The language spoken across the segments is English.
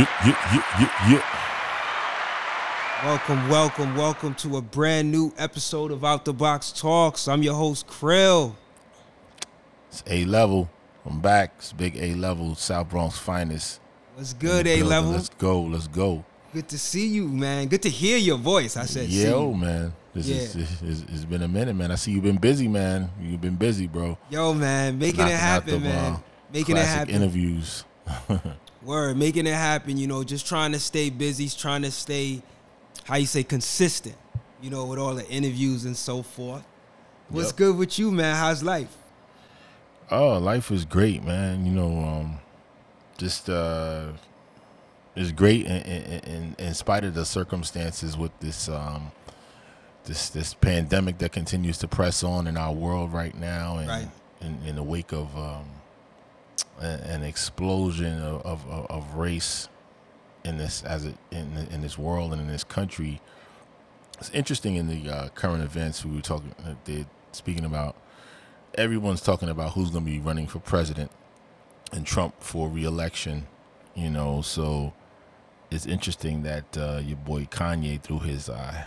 Yeah, yeah, yeah, yeah, yeah. Welcome, welcome, welcome to a brand new episode of Out the Box Talks. I'm your host, Krill. It's A level. I'm back. It's big A level, South Bronx finest. What's good, A level? Let's go. Let's go. Good to see you, man. Good to hear your voice. I said, Yo, you. man. This Yeah. is this is- it's been a minute, man. I see you've been busy, man. You've been busy, bro. Yo, man, making Knocking it happen, them, man. uh, making it happen. interviews. Word, making it happen. You know, just trying to stay busy, trying to stay, how you say, consistent. You know, with all the interviews and so forth. What's Yep. good with you, man? How's life? Oh, life is great, man. You know, um, just uh, it's great in, in, in, in spite of the circumstances with this um, this this pandemic that continues to press on in our world right now, and Right. in, in the wake of um, an explosion of, of, of- race in this as it in in this world and in this country. It's interesting in the uh, current events we were talking, uh, they speaking about everyone's talking about who's going to be running for president and Trump for reelection, you know. So it's interesting that uh, your boy Kanye threw his uh,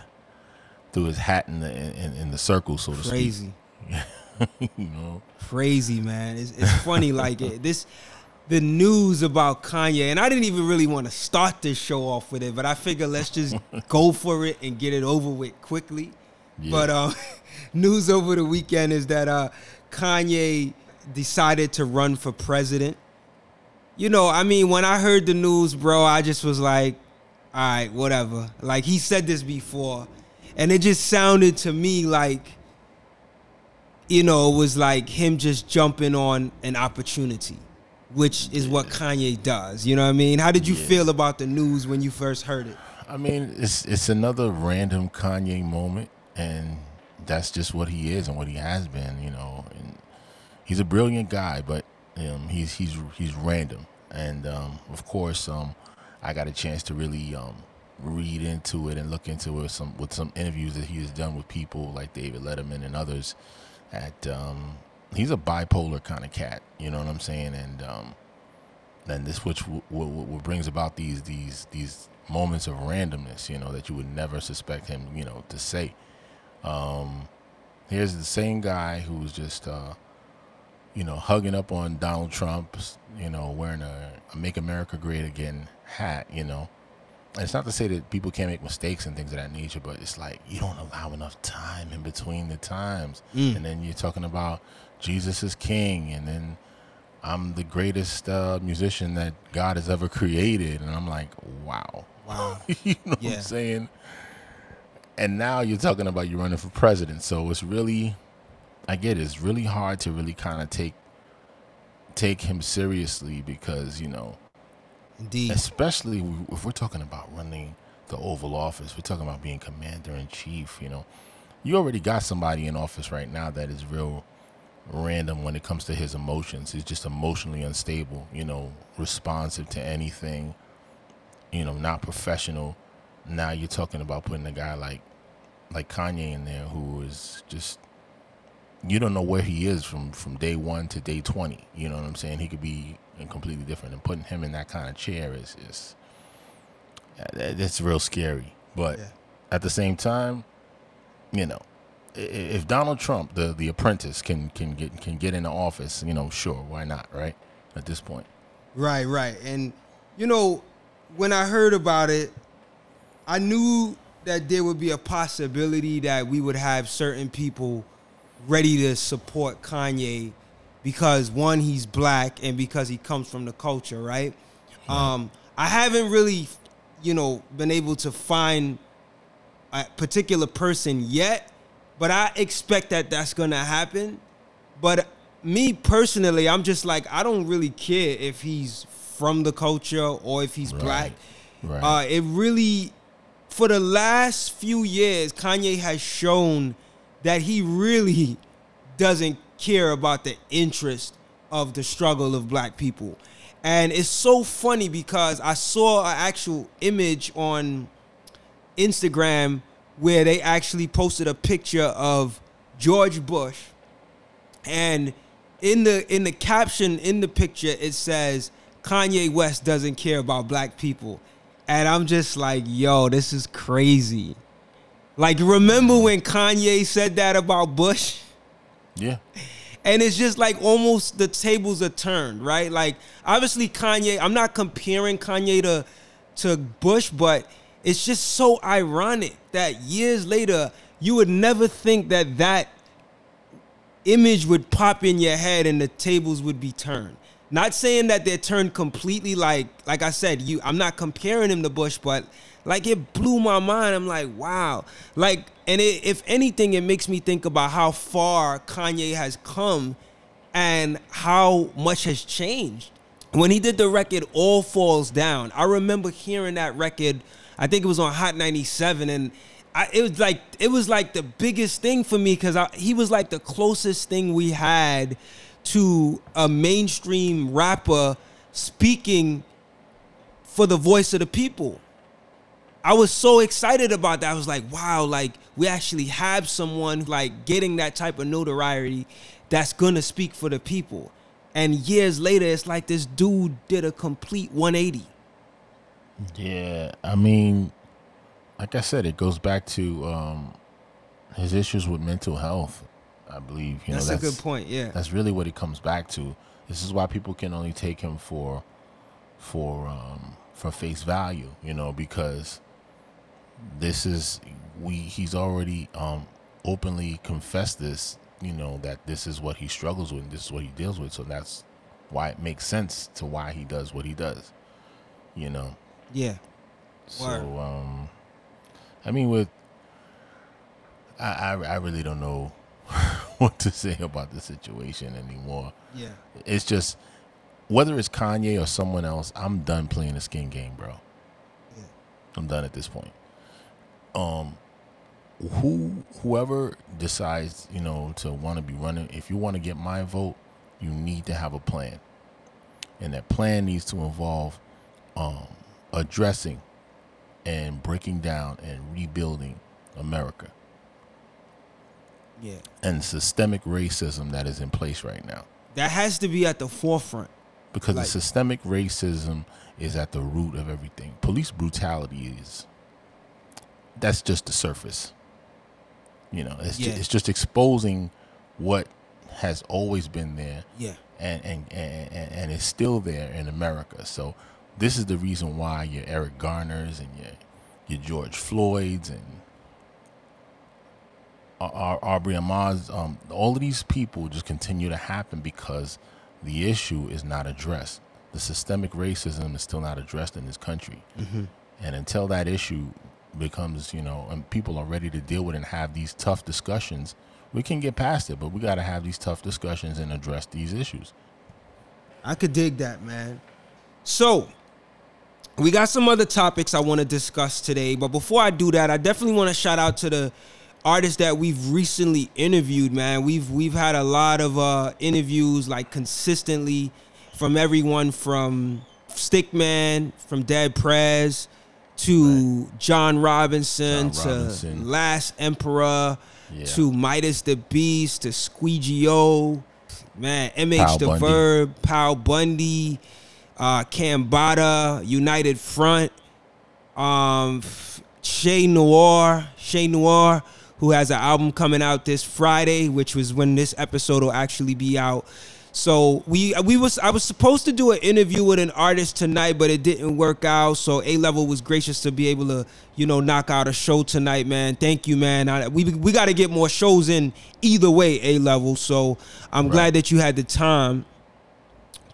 threw his hat in the in, in the circle, so to speak. Crazy. you know, crazy, man. It's, it's funny, like it, this, the news about Kanye, and I didn't even really want to start this show off with it, but I figure let's just go for it and get it over with quickly. Yeah. But uh, news over the weekend is that uh, Kanye decided to run for president. You know, I mean, when I heard the news, bro, I just was like, all right, whatever. Like he said this before, and it just sounded to me like you know, it was like him just jumping on an opportunity, which is what Kanye does. You know what I mean? How did you Yeah. feel about the news when you first heard it? I mean, it's it's another random Kanye moment, and that's just what he is and what he has been. You know, and he's a brilliant guy, but um, he's he's he's random. And um, of course, um, I got a chance to really um, read into it and look into it with some with some interviews that he has done with people like David Letterman and others. At um, he's a bipolar kind of cat, you know what I'm saying? And um, and this which w- w- what brings about these these these moments of randomness, you know, that you would never suspect him, you know, to say. Um, here's the same guy who's just, uh, you know, hugging up on Donald Trump, you know, wearing a "Make America Great Again" hat, you know. It's not to say that people can't make mistakes and things of that nature, but it's like you don't allow enough time in between the times, Mm. and then you're talking about Jesus is King, and then I'm the greatest uh, musician that God has ever created, and I'm like, wow, Wow. you know what I'm saying? And now you're talking about you running for president, so it's really, I get it, it's really hard to really kind of take take him seriously because you know, Indeed. especially if we're talking about running the Oval Office, we're talking about being commander in chief. You know, you already got somebody in office right now that is real random when it comes to his emotions. He's just emotionally unstable. You know, responsive to anything. You know, not professional. Now you're talking about putting a guy like like Kanye in there who is just you don't know where he is from from day one to day twenty. You know what I'm saying? He could be in completely different, and putting him in that kind of chair is is that's real scary. But Yeah. at the same time, you know, if Donald Trump, the the apprentice, can can get can get into office, you know, sure, why not, right? At this point, Right, right. And you know, when I heard about it, I knew that there would be a possibility that we would have certain people ready to support Kanye because one, he's black and because he comes from the culture, right? Um, I haven't really, you know, been able to find a particular person yet, but I expect that that's gonna happen. But me personally, I'm just like I don't really care if he's from the culture or if he's black. right? Uh, it really, for the last few years, Kanye has shown that he really doesn't care about the interest of the struggle of black people. And it's so funny because I saw an actual image on Instagram where they actually posted a picture of George Bush and in the in the caption in the picture it says Kanye West doesn't care about black people. And I'm just like, yo, this is crazy. Like, remember when Kanye said that about Bush? Yeah. And it's just like almost the tables are turned, right? Like, obviously, Kanye, I'm not comparing Kanye to, to Bush, but it's just so ironic that years later, you would never think that that image would pop in your head and the tables would be turned. Not saying that they're turned completely like like I said, you I'm not comparing him to Bush, but like it blew my mind. I'm like, wow. Like and it, if anything it makes me think about how far Kanye has come and how much has changed. When he did the record All Falls Down, I remember hearing that record, I think it was on Hot 97 and I, it was like it was like the biggest thing for me because he was like the closest thing we had to a mainstream rapper speaking for the voice of the people. I was so excited about that. I was like, wow, like we actually have someone like getting that type of notoriety that's gonna speak for the people. And years later, it's like this dude did a complete 180. Yeah, I mean, like I said, it goes back to um, his issues with mental health. I believe you that's know that's a good point. Yeah, that's really what it comes back to. This is why people can only take him for for um, for face value, you know, because this is we he's already um, openly confessed this, you know, that this is what he struggles with, and this is what he deals with. So that's why it makes sense to why he does what he does, you know. Yeah. So um, I mean, with I, I, I really don't know what to say about the situation anymore. Yeah, it's just whether it's Kanye or someone else, I'm done playing the skin game, bro. Yeah. I'm done at this point. Um, who whoever decides, you know, to want to be running, if you want to get my vote, you need to have a plan, and that plan needs to involve um, addressing and breaking down and rebuilding America. Yeah. And systemic racism that is in place right now. That has to be at the forefront. Because like, the systemic racism is at the root of everything. Police brutality is that's just the surface. You know, it's, yeah. just, it's just exposing what has always been there. Yeah. And, and, and, and, and it's still there in America. So this is the reason why your Eric Garners and your your George Floyds and our Arbery um, all of these people just continue to happen because the issue is not addressed. The systemic racism is still not addressed in this country, mm-hmm. and until that issue becomes, you know, and people are ready to deal with and have these tough discussions, we can get past it. But we got to have these tough discussions and address these issues. I could dig that, man. So, we got some other topics I want to discuss today, but before I do that, I definitely want to shout out to the artists that we've recently interviewed, man. We've we've had a lot of uh, interviews like consistently from everyone from Stickman, from Dead Prez to right. John Robinson John to Robinson. Last Emperor yeah. to Midas the Beast to Squeegee O, man, MH the Bundy. Verb, Powell Bundy, uh, Cambatta, United Front, um, Che Noir, Che Noir, who has an album coming out this Friday, which was when this episode will actually be out. So we we was I was supposed to do an interview with an artist tonight, but it didn't work out. So A Level was gracious to be able to you know knock out a show tonight, man. Thank you, man. I, we we got to get more shows in either way, A Level. So I'm right. glad that you had the time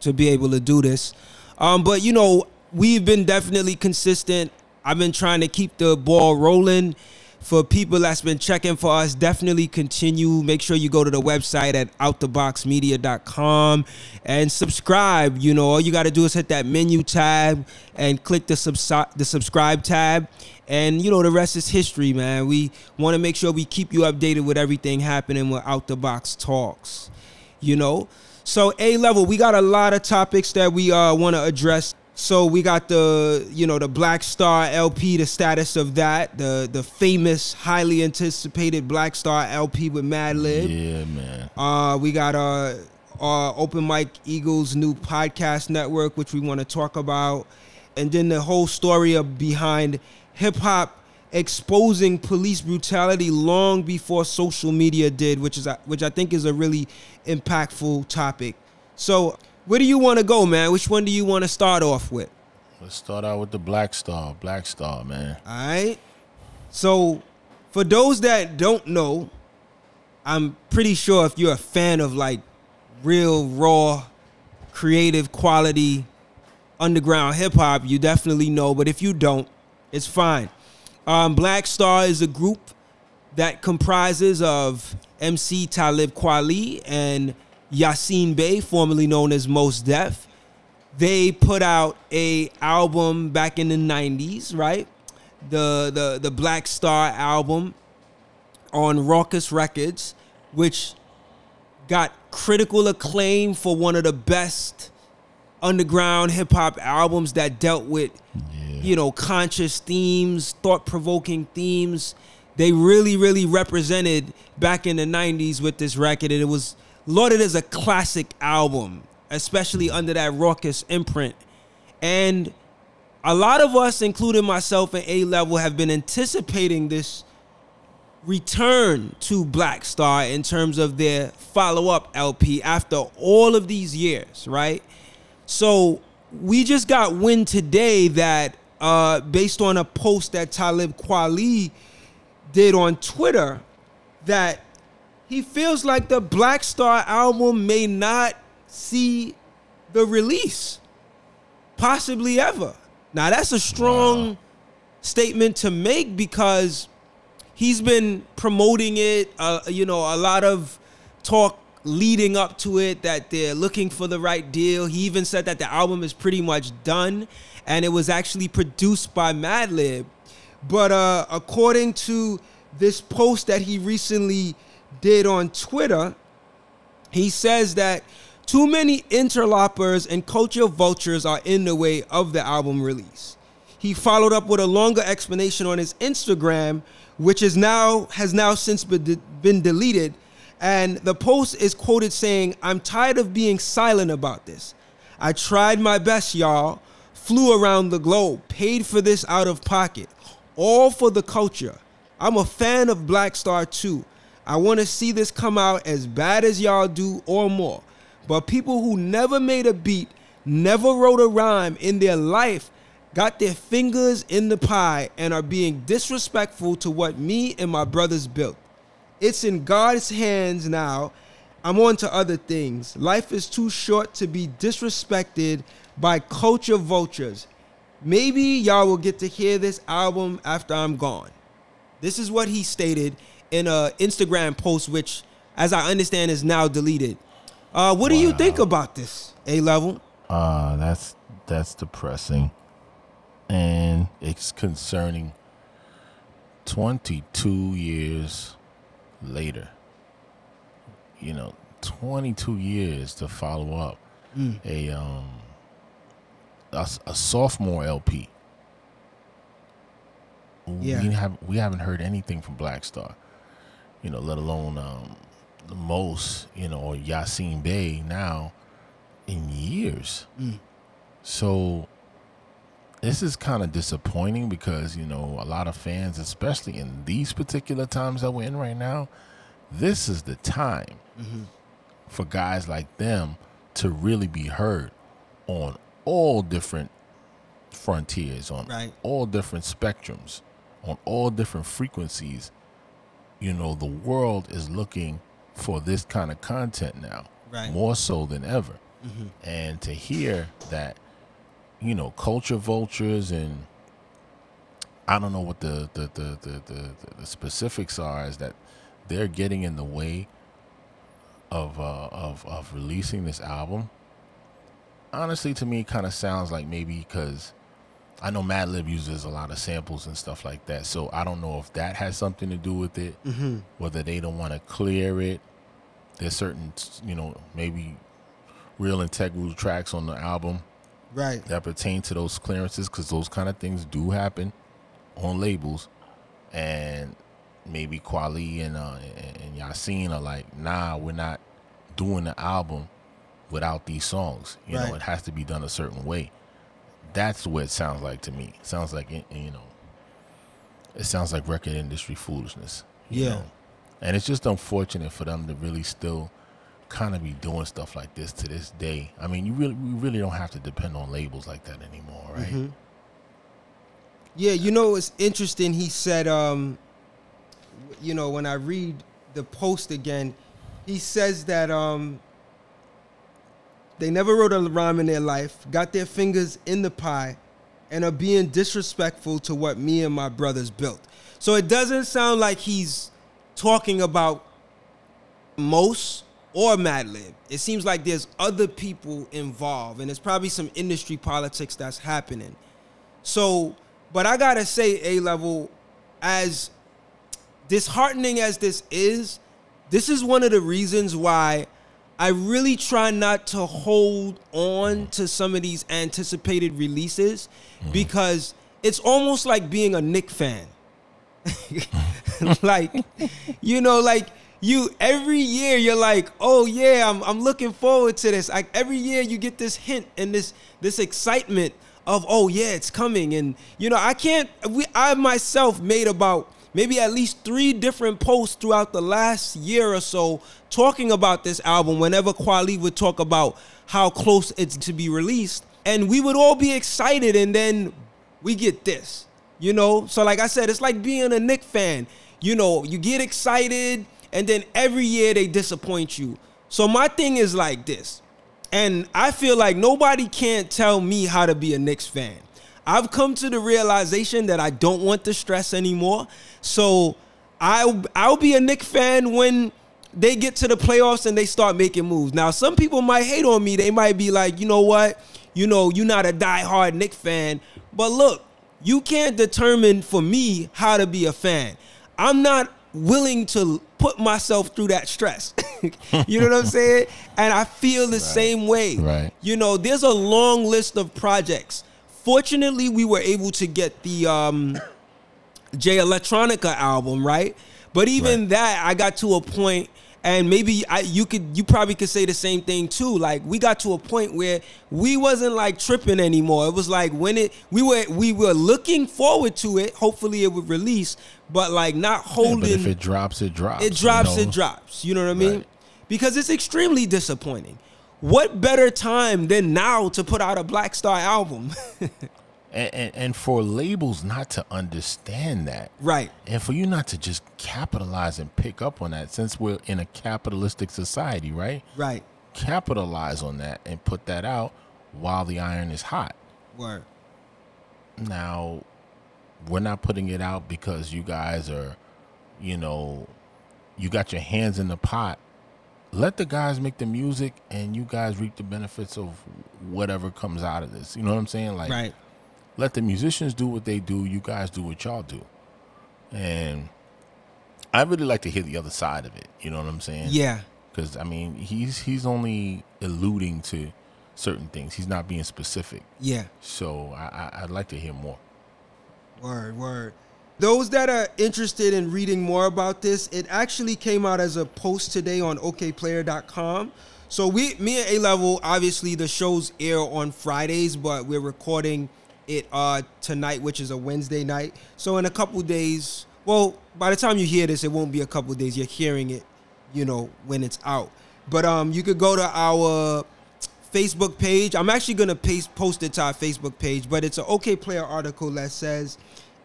to be able to do this. Um, but you know we've been definitely consistent. I've been trying to keep the ball rolling for people that's been checking for us, definitely continue. Make sure you go to the website at outtheboxmedia.com and subscribe. You know, all you got to do is hit that menu tab and click the subscribe the subscribe tab. And you know, the rest is history, man. We want to make sure we keep you updated with everything happening with Out the Box Talks. You know, so A level, we got a lot of topics that we uh, want to address so we got the you know the Black Star LP, the status of that, the the famous, highly anticipated Black Star LP with Madlib. Yeah, man. Uh, we got uh uh, Open Mike Eagle's new podcast network, which we want to talk about, and then the whole story of behind hip hop exposing police brutality long before social media did, which is which I think is a really impactful topic. So, where do you want to go, man? Which one do you want to start off with? Let's start out with the Black Star. Black Star, man. All right. So, for those that don't know, I'm pretty sure if you're a fan of like real raw creative quality underground hip hop, you definitely know, but if you don't, it's fine. Um, Black Star is a group that comprises of MC Talib Kweli and Yasin Bey, formerly known as Mos Def. They put out a album back in the 90s, right? The the the Black Star album on Rawkus Records, which got critical acclaim for one of the best underground hip hop albums that dealt with Yeah. you know, conscious themes, thought provoking themes. They really, really represented back in the 90s with this record. And it was lauded as a classic album, especially under that Rawkus imprint. And a lot of us, including myself and A Level, have been anticipating this return to Black Star in terms of their follow up LP after all of these years, right? So we just got wind today that uh, based on a post that Talib Kweli did on Twitter that he feels like the Black Star album may not see the release, possibly ever. Now that's a strong Wow. statement to make because he's been promoting it. Uh, you know, a lot of talk leading up to it that they're looking for the right deal. He even said that the album is pretty much done, and it was actually produced by Madlib. But uh, according to this post that he recently did on Twitter, he says that too many interlopers and culture vultures are in the way of the album release. He followed up with a longer explanation on his Instagram, which is now has now since been, de- been deleted. And the post is quoted saying, "I'm tired of being silent about this. I tried my best, y'all. Flew around the globe, paid for this out of pocket, all for the culture. I'm a fan of Black Star too. I want to see this come out as bad as y'all do or more. But people who never made a beat, never wrote a rhyme in their life, got their fingers in the pie and are being disrespectful to what me and my brothers built. It's in God's hands now. I'm on to other things. Life is too short to be disrespected by culture vultures. Maybe y'all will get to hear this album after I'm gone. This is what he stated in a Instagram post, which, as I understand, is now deleted. Uh, what do you think about this, A level? Uh, that's that's depressing, and it's concerning. Twenty-two years later, you know, twenty-two years to follow up a um a, a sophomore LP. Yeah. we have we haven't heard anything from Black Star, you know, let alone um the Mos, you know, or Yasin Bey now in years. So this is kind of disappointing because, you know, a lot of fans, especially in these particular times that we're in right now, this is the time for guys like them to really be heard on all different frontiers, on Right. all different spectrums, on all different frequencies. You know, the world is looking for this kind of content now, Right. more so than ever. And to hear that, you know, culture vultures and I don't know what the the, the, the, the, the specifics are is that they're getting in the way of uh, of of releasing this album. Honestly, to me, kind of sounds like maybe because I know Madlib uses a lot of samples and stuff like that, so I don't know if that has something to do with it. Whether they don't want to clear it, there's certain you know maybe real integral tracks on the album Right. that pertain to those clearances because those kind of things do happen on labels and maybe Kweli and uh, and Yasin are like nah we're not doing the album without these songs. You know, it has to be done a certain way. That's what it sounds like to me. It sounds like you know, it sounds like record industry foolishness. you Yeah. know? and it's just unfortunate for them to really still kind of be doing stuff like this to this day. I mean, you really, we really don't have to depend on labels like that anymore, right? Mm-hmm. Yeah, you know it's interesting. He said, um, you know, when I read the post again, he says that um, they never wrote a rhyme in their life, got their fingers in the pie, and are being disrespectful to what me and my brothers built. So it doesn't sound like he's talking about Mos or Madlib. It seems like there's other people involved, and there's probably some industry politics that's happening. So, but I gotta say, A level, as disheartening as this is, this is one of the reasons why I really try not to hold on to some of these anticipated releases mm-hmm. because it's almost like being a Knick fan. like, you know, like you every year you're like, oh yeah, I'm I'm looking forward to this. Like every year you get this hint and this this excitement of oh yeah, it's coming. And you know, I can't we I myself made about maybe at least three different posts throughout the last year or so talking about this album whenever Kweli would talk about how close it's to be released. And we would all be excited and then we get this. You know, so like I said, it's like being a Knick fan. You know, you get excited, and then every year they disappoint you. So my thing is like this, and I feel like nobody can't tell me how to be a Knicks fan. I've come to the realization that I don't want the stress anymore. So I'll I'll be a Knicks fan when they get to the playoffs and they start making moves. Now, some people might hate on me. They might be like, you know what? You know, you're not a diehard Knicks fan. But look, you can't determine for me how to be a fan. I'm not willing to put myself through that stress. you know what I'm saying? And I feel the same way. Right. You know, there's a long list of projects. Fortunately, we were able to get the um Jay Electronica album, right? But even Right. that, I got to a point, and maybe I, you could, you probably could say the same thing too. Like we got to a point where we wasn't like tripping anymore. It was like when it, we were, we were looking forward to it. Hopefully, it would release, but like not Yeah, holding. but if it drops, it drops. It drops, you know? it drops. You know what I mean? Right. Because it's extremely disappointing. What better time than now to put out a Black Star album? And, and, and for labels not to understand that, right. and for you not to just capitalize and pick up on that, since we're in a capitalistic society, right? Right. Capitalize on that and put that out while the iron is hot. Word. Now, we're not putting it out because you guys are, you know, you got your hands in the pot. Let the guys make the music and you guys reap the benefits of whatever comes out of this. You know what I'm saying? Like, Right. Let the musicians do what they do. You guys do what y'all do. And I really like to hear the other side of it. You know what I'm saying? Yeah. Because I mean, he's he's only alluding to certain things. He's not being specific. Yeah. So I, I I'd like to hear more. Word, word. Those that are interested in reading more about this, it actually came out as a post today on okplayer.com. So we me and A Level, obviously the shows air on Fridays, but we're recording it uh tonight, which is a Wednesday night. So in a couple days, well, by the time you hear this, it won't be a couple days. You're hearing it, you know, when it's out. But um you could go to our Facebook page. I'm actually gonna paste, post it to our Facebook page, but it's an OK Player article that says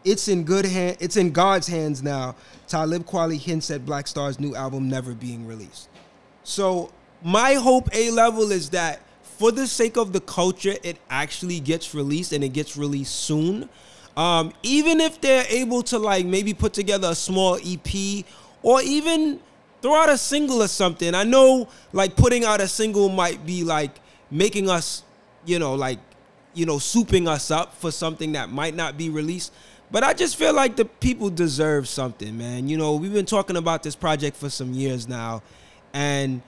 it's in good hand. It's in God's hands now. Talib Kweli hints at Black Star's new album never being released. So my hope A level is that for the sake of the culture, it actually gets released and it gets released soon. Um, even if they're able to like maybe put together a small EP or even throw out a single or something. I know like putting out a single might be like making us, you know, like, you know, souping us up for something that might not be released. But I just feel like the people deserve something, man. You know, we've been talking about this project for some years now, and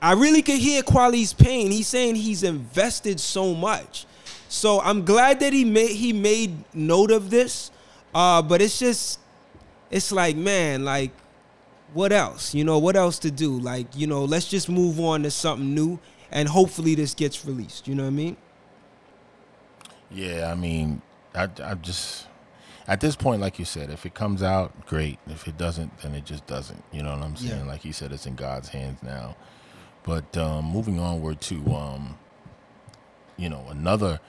I really could hear Kweli's pain. He's saying he's invested so much. So I'm glad that he made he made note of this. Uh, but it's just it's like, man, like what else? You know, what else to do? Like, you know, let's just move on to something new. and hopefully this gets released. You know what I mean? Yeah, I mean, I, I just at this point, like you said, if it comes out, great. If it doesn't, then it just doesn't. You know what I'm saying? Yeah. Like you said, it's in God's hands now. But um, moving onward to, um, you know, another.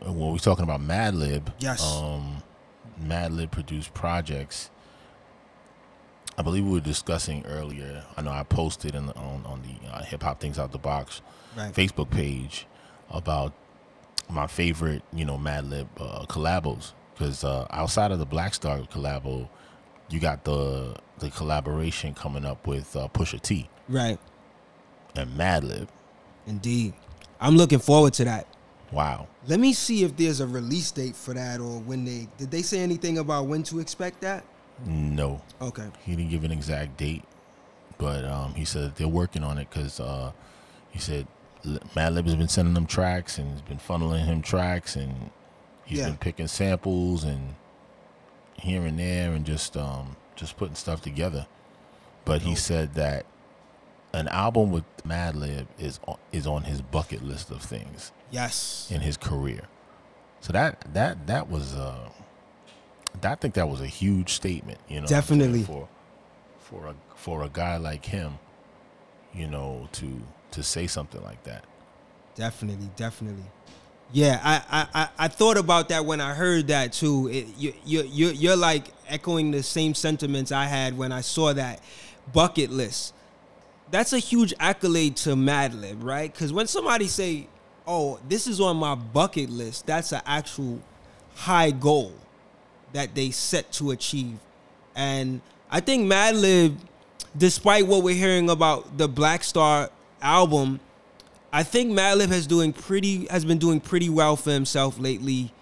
When we're talking about Madlib, Yes. um, Madlib produced projects. I believe we were discussing earlier. I know I posted in the, on on the uh, Hip Hop Things Out the Box Right. Facebook page about my favorite, you know, Madlib uh, collabos. Because uh, outside of the Black Star collabo, you got the the collaboration coming up with uh, Pusha T Right. And Madlib. Indeed. I'm looking forward to that. Wow. Let me see if there's a release date for that or when they did they say anything about when to expect that? No, Okay. he didn't give an exact date, but um, he said they're working on it because uh, he said Madlib has been sending them tracks and has been funneling him tracks and he's Yeah. been picking samples and here and there and just um, just putting stuff together. But he said that an album with Madlib is on, is on his bucket list of things Yes. in his career. So that that that was uh I think that was a huge statement, you know. what I'm saying, Definitely. for for a for a guy like him, you know, to to say something like that. Definitely, definitely. Yeah, I, I, I, I thought about that when I heard that too. It, you, you, you, you're like echoing the same sentiments I had when I saw that bucket list. That's a huge accolade to Madlib, right? Because when somebody say, "Oh, this is on my bucket list," that's an actual high goal that they set to achieve. And I think Madlib, despite what we're hearing about the Black Star album, I think Madlib has doing pretty has been doing pretty well for himself lately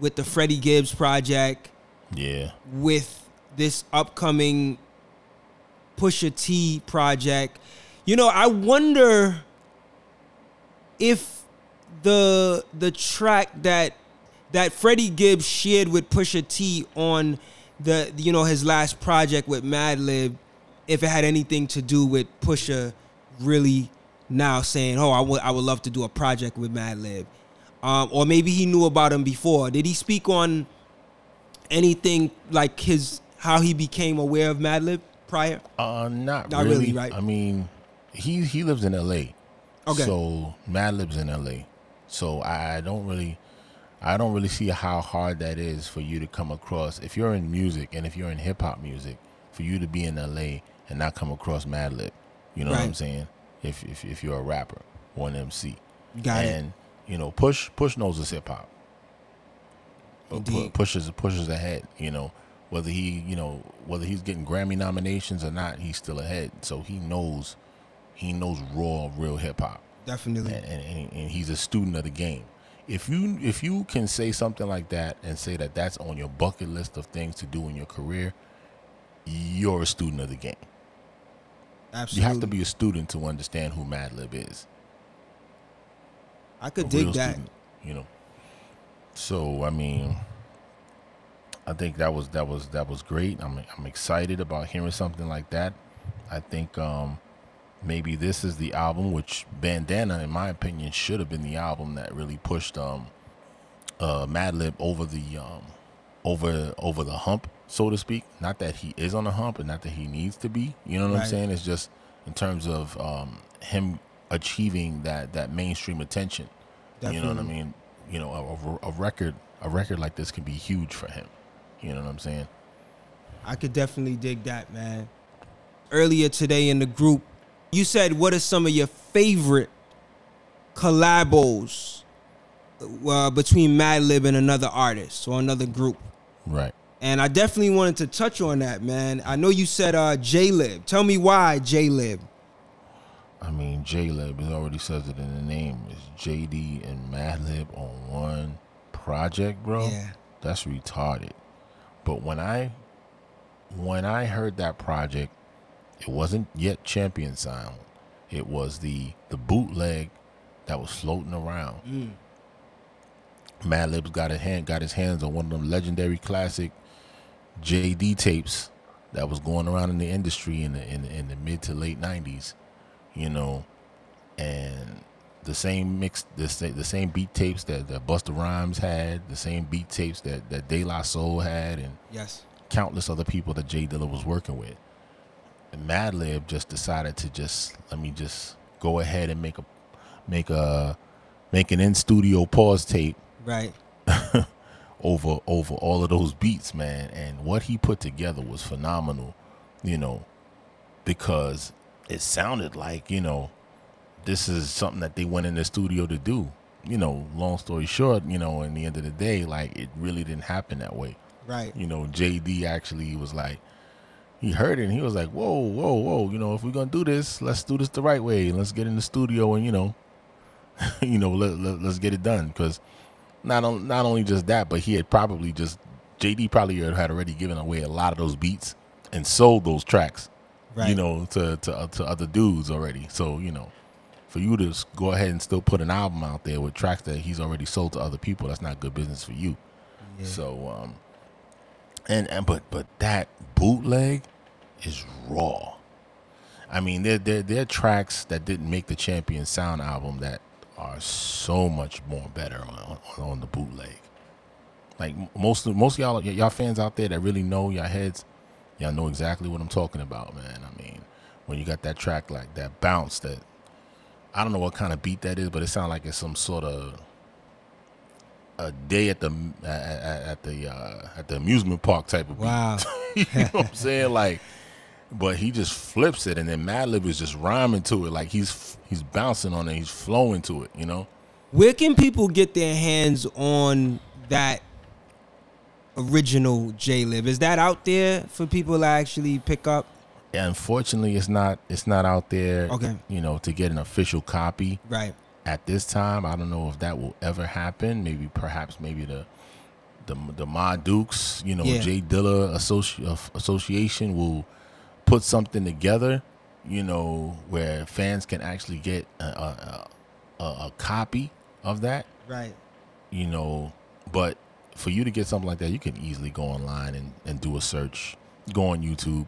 with the Freddie Gibbs project, Yeah. with this upcoming Pusha T project. You know, I wonder if the the track that that Freddie Gibbs shared with Pusha T on the you know his last project with Madlib, if it had anything to do with Pusha really now saying, "Oh, I would I would love to do a project with Madlib," um, or maybe he knew about him before. Did he speak on anything like his how he became aware of Madlib prior? Uh not, Not really. really, right? I mean, he he lives in LA. Okay. So Madlib's in LA. So I don't really I don't really see how hard that is for you to come across if you're in music and if you're in hip hop music, for you to be in LA and not come across Madlib. You know what I'm saying? If if if you're a rapper or an MC. Got it. and you know, Push Push knows his hip hop. Pushes pushes ahead, you know. Whether he, you know, whether he's getting Grammy nominations or not, he's still ahead. So he knows, he knows raw, real hip hop, Definitely. and, and, and he's a student of the game. If you if you can say something like that and say that that's on your bucket list of things to do in your career, you're a student of the game. Absolutely. You have to be a student to understand who Madlib is. I could a dig that. student, you know. So I mean, I think that was that was that was great. I'm I'm excited about hearing something like that. I think um, maybe this is the album which Bandana, in my opinion, should have been the album that really pushed um, uh, Madlib over the um, over over the hump, so to speak. Not that he is on the hump, and not that he needs to be. You know what I'm saying? It's just in terms of um, him achieving that that mainstream attention. You know what I mean? You know, a, a- a record a record like this can be huge for him. You know what I'm saying? I could definitely dig that, man. Earlier today in the group, you said what are some of your favorite collabos uh, between Madlib and another artist or another group? Right. And I definitely wanted to touch on that, man. I know you said uh, J-Lib. Tell me why J-Lib. I mean, J-Lib, it already says it in the name. It's JD and Madlib on one project, bro. Yeah. That's retarded. But when I when I heard that project, it wasn't yet Champion Sound. It was the the bootleg that was floating around. Mm. Madlib's got a hand got his hands on one of them legendary classic JD tapes that was going around in the industry in the in, the- in the mid to late nineties, you know, and the same mix, the same, the same beat tapes that, that Busta Rhymes had, the same beat tapes that that De La Soul had, and Yes. countless other people that J Dilla was working with. And Madlib just decided to just let me just go ahead and make a make a make an in studio pause tape Right. over over all of those beats, man. And what he put together was phenomenal, you know, because it sounded like, you know, this is something that they went in the studio to do. You know, long story short, you know, in the end of the day, like it really didn't happen that way. Right. You know, JD actually was like he heard it and he was like, Whoa, whoa, whoa, you know, if we're gonna do this, let's do this the right way. Let's get in the studio and, you know, you know, let, let, us get it done. Because not on, not only just that, but he had probably just JD probably had already given away a lot of those beats and sold those tracks, Right. you know, to to uh, to other dudes already. So you know, for you to go ahead and still put an album out there with tracks that he's already sold to other people, that's not good business for you. Yeah. So um, and and but but that bootleg is raw. I mean, there there there are tracks that didn't make the Champion Sound album that are so much more better on on, on the bootleg. Like most of most of y'all y'all fans out there that really know your heads, y'all know exactly what I'm talking about, man. I mean, when you got that track like that bounce that I don't know what kind of beat that is, but it sounds like it's some sort of a day at the at, at, the uh, at the amusement park type of. Wow. you know what I'm saying? Like, but he just flips it, and then Madlib is just rhyming to it, like he's he's bouncing on it, he's flowing to it. You know? Where can people get their hands on that original J Lib? Is that out there for people to actually pick up? And unfortunately, it's not it's not out there. Okay. You know, to get an official copy Right. At this time. I don't know if that will ever happen. Maybe perhaps maybe the the the Ma Dukes, you know, Yeah. J Dilla Associ- Association will put something together, you know, where fans can actually get a, a, a, a copy of that, Right. you know. But for you to get something like that, you can easily go online and, and do a search, go on YouTube.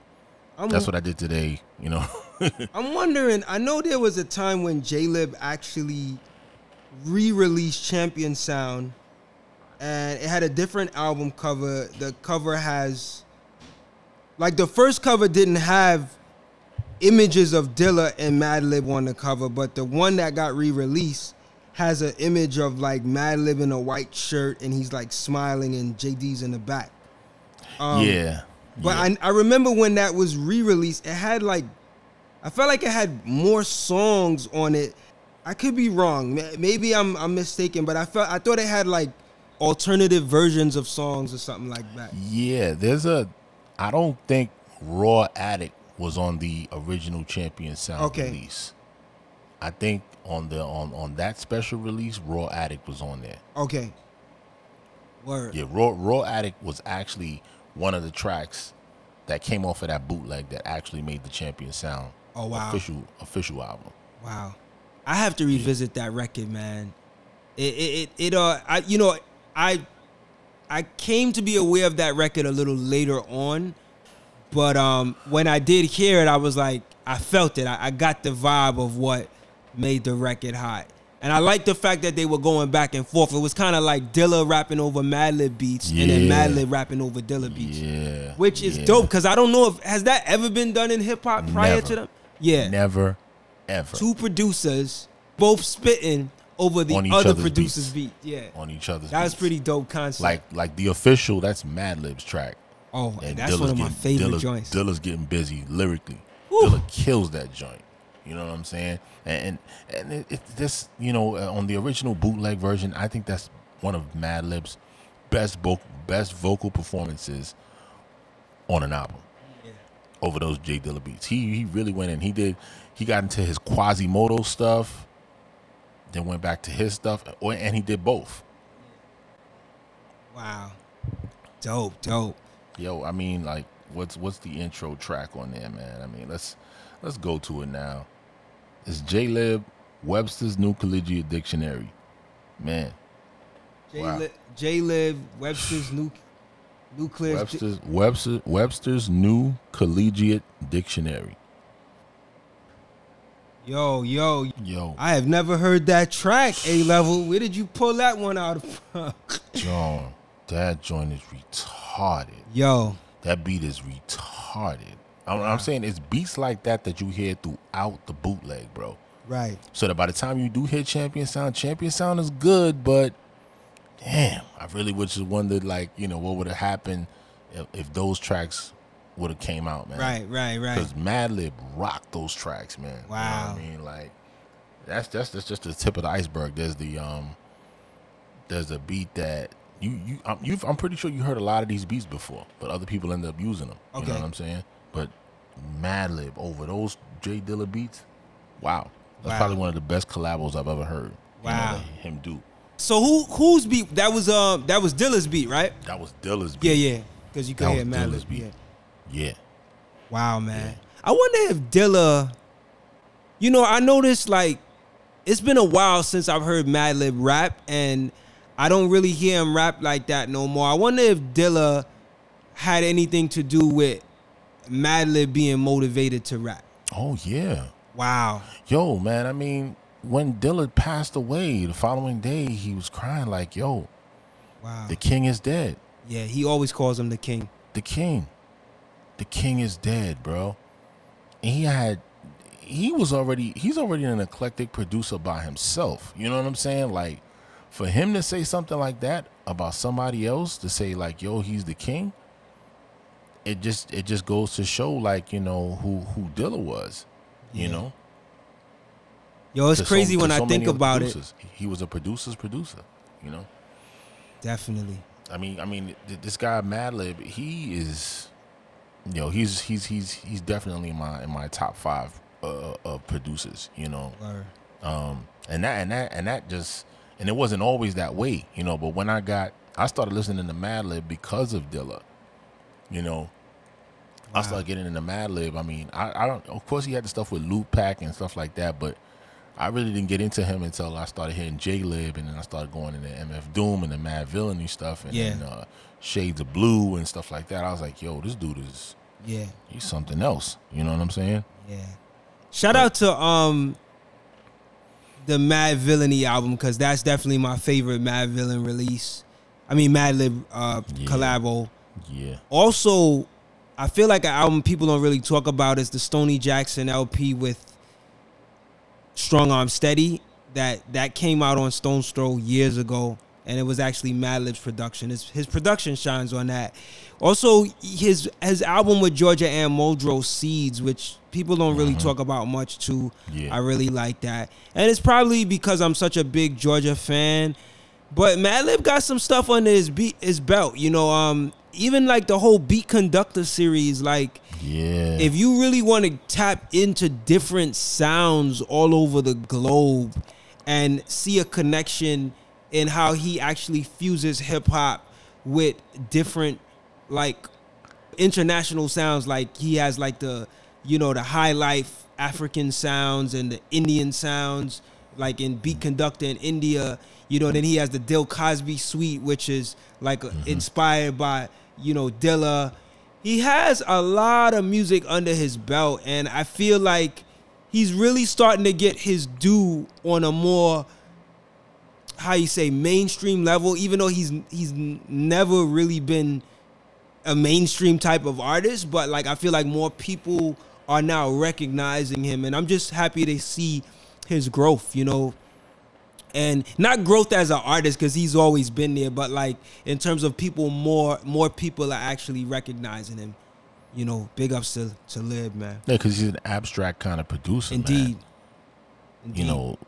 I'm, That's what I did today, you know. I'm wondering. I know there was a time when J Lib actually re-released Champion Sound, and it had a different album cover. The cover has, like, the first cover didn't have images of Dilla and Madlib on the cover, but the one that got re-released has an image of like Madlib in a white shirt, and he's like smiling, and JD's in the back. Um, yeah. But yeah. I, I remember when that was re-released, it had like, I felt like it had more songs on it. I could be wrong. Maybe I'm I'm mistaken, but I felt I thought it had like alternative versions of songs or something like that. Yeah, there's a. I don't think Raw Addict was on the original Champion Sound Okay. release. I think on the on on that special release, Raw Addict was on there. Okay. Word. Yeah, Raw Raw Addict was actually one of the tracks that came off of that bootleg that actually made the Champion Sound Oh wow. official official album. Wow. I have to revisit that record, man. It it it, it uh I you know, I I came to be aware of that record a little later on, but um when I did hear it, I was like I felt it. I, I got the vibe of what made the record hot. And I like the fact that they were going back and forth. It was kind of like Dilla rapping over Madlib beats and then Madlib rapping over Dilla beats. Yeah, Which is yeah. dope because I don't know if has that ever been done in hip hop prior Never. to them? Yeah Never, ever two producers both spitting over the other producer's beats. beat. Yeah, on each other's. that was beats. pretty dope concept. Like like the official. That's Madlib's track. oh, And that's Dilla's one of my getting- favorite Dilla's, joints. Dilla's getting busy lyrically. Woo. Dilla kills that joint. You know what I'm saying? And and, and it, it this you know uh, on the original bootleg version, I think that's one of Madlib's best vo- best vocal performances on an album. Yeah. Over those J Dilla beats, he he really went in. He did. He got into his Quasimoto stuff, then went back to his stuff, or and he did both. Wow, dope, dope. Yo, I mean, like, what's what's the intro track on there, man? I mean, let's let's go to it now. It's J Lib, Webster's New Collegiate Dictionary. Man, J Wow. Li- J Liv Webster's new nuclear. Webster's Webster Webster's New Collegiate Dictionary. Yo, yo, Yo, I have never heard that track. A level. Where did you pull that one out of? John, that joint is retarded. yo, That beat is retarded. I'm, I'm saying it's beats like that that you hear throughout the bootleg, bro. right. So that by the time you do hit Champion Sound, Champion Sound is good, but damn, I really would just wondered, like, you know, what would have happened if, if those tracks would have came out, man. Right, right, right. Because Madlib rocked those tracks, man. You know Wow. what I mean, like, that's that's that's just the tip of the iceberg. There's the um, there's a beat that you you you've I'm pretty sure you heard a lot of these beats before, but other people end up using them. You Okay. know what I'm saying? But Madlib over those J Dilla beats, wow, that's Wow. probably one of the best collabos I've ever heard. you know, Wow. him do. So who whose beat? That was um that was Dilla's beat, right? That was Dilla's beat. yeah. Yeah. Because you could That hear was Mad beat. Yeah. Yeah. Wow, man. I wonder if Dilla. You know, I noticed like it's been a while since I've heard Madlib rap, and I don't really hear him rap like that no more. I wonder if Dilla had anything to do with Madlib being motivated to rap. Oh yeah. Wow. Yo, man, I mean, when Dilla passed away, the following day he was crying like, "Yo, Wow. the king is dead. Yeah, he always calls him the king. The king, the king is dead, bro." And he had, he was already, he's already an eclectic producer by himself. You know what I'm saying? Like, for him to say something like that about somebody else, to say like, "Yo, he's the king," it just, it just goes to show, like, you know, who who Dilla was. You Yeah. know. Yo, it's so- crazy to when I so think many other about it. He was a producer's producer, you know. Definitely. I mean, I mean, this guy Madlib, he is, you know, he's he's he's he's definitely in my in my top five uh, of producers, you know. Word. Um, and that and that and that just and it wasn't always that way, you know. But when I got, I started listening to Madlib because of Dilla, you know. I started getting into Madlib. I mean, I, I don't. Of course, he had the stuff with Lootpack and stuff like that, but I really didn't get into him until I started hearing Jaylib, and then I started going into MF Doom and the Madvillainy stuff, and Yeah. then, uh, Shades of Blue and stuff like that. I was like, yo, this dude is Yeah. he's something else. You know what I'm saying? Yeah. Shout out to um the Madvillainy album because that's definitely my favorite Madvillain release. I mean Madlib uh, Yeah. collabo. Yeah. Also, I feel like an album people don't really talk about is the Stony Jackson LP with Strong Arm Steady. That that came out on Stones Throw years ago, and it was actually Madlib's production. His his production shines on that. Also, his his album with Georgia Ann Muldrow, Seeds, which people don't really talk about much too. Yeah. I really like that, and it's probably because I'm such a big Georgia fan. But Madlib got some stuff under his beat his belt. You know, um, even like the whole Beat Konducta series, like Yeah. if you really want to tap into different sounds all over the globe and see a connection in how he actually fuses hip hop with different like international sounds like he has like the you know the high life African sounds and the Indian sounds like in Beat Konducta in India you know then he has the Dil Cosby suite which is like uh, inspired by you know Dilla. He has a lot of music under his belt and I feel like he's really starting to get his due on a more how you say mainstream level even though he's he's never really been a mainstream type of artist but like I feel like more people are now recognizing him and I'm just happy to see his growth you know and not growth as an artist because he's always been there but like in terms of people more more people are actually recognizing him you know big ups to to lib man yeah, because he's an abstract kind of producer. man. indeed Indeed. you know,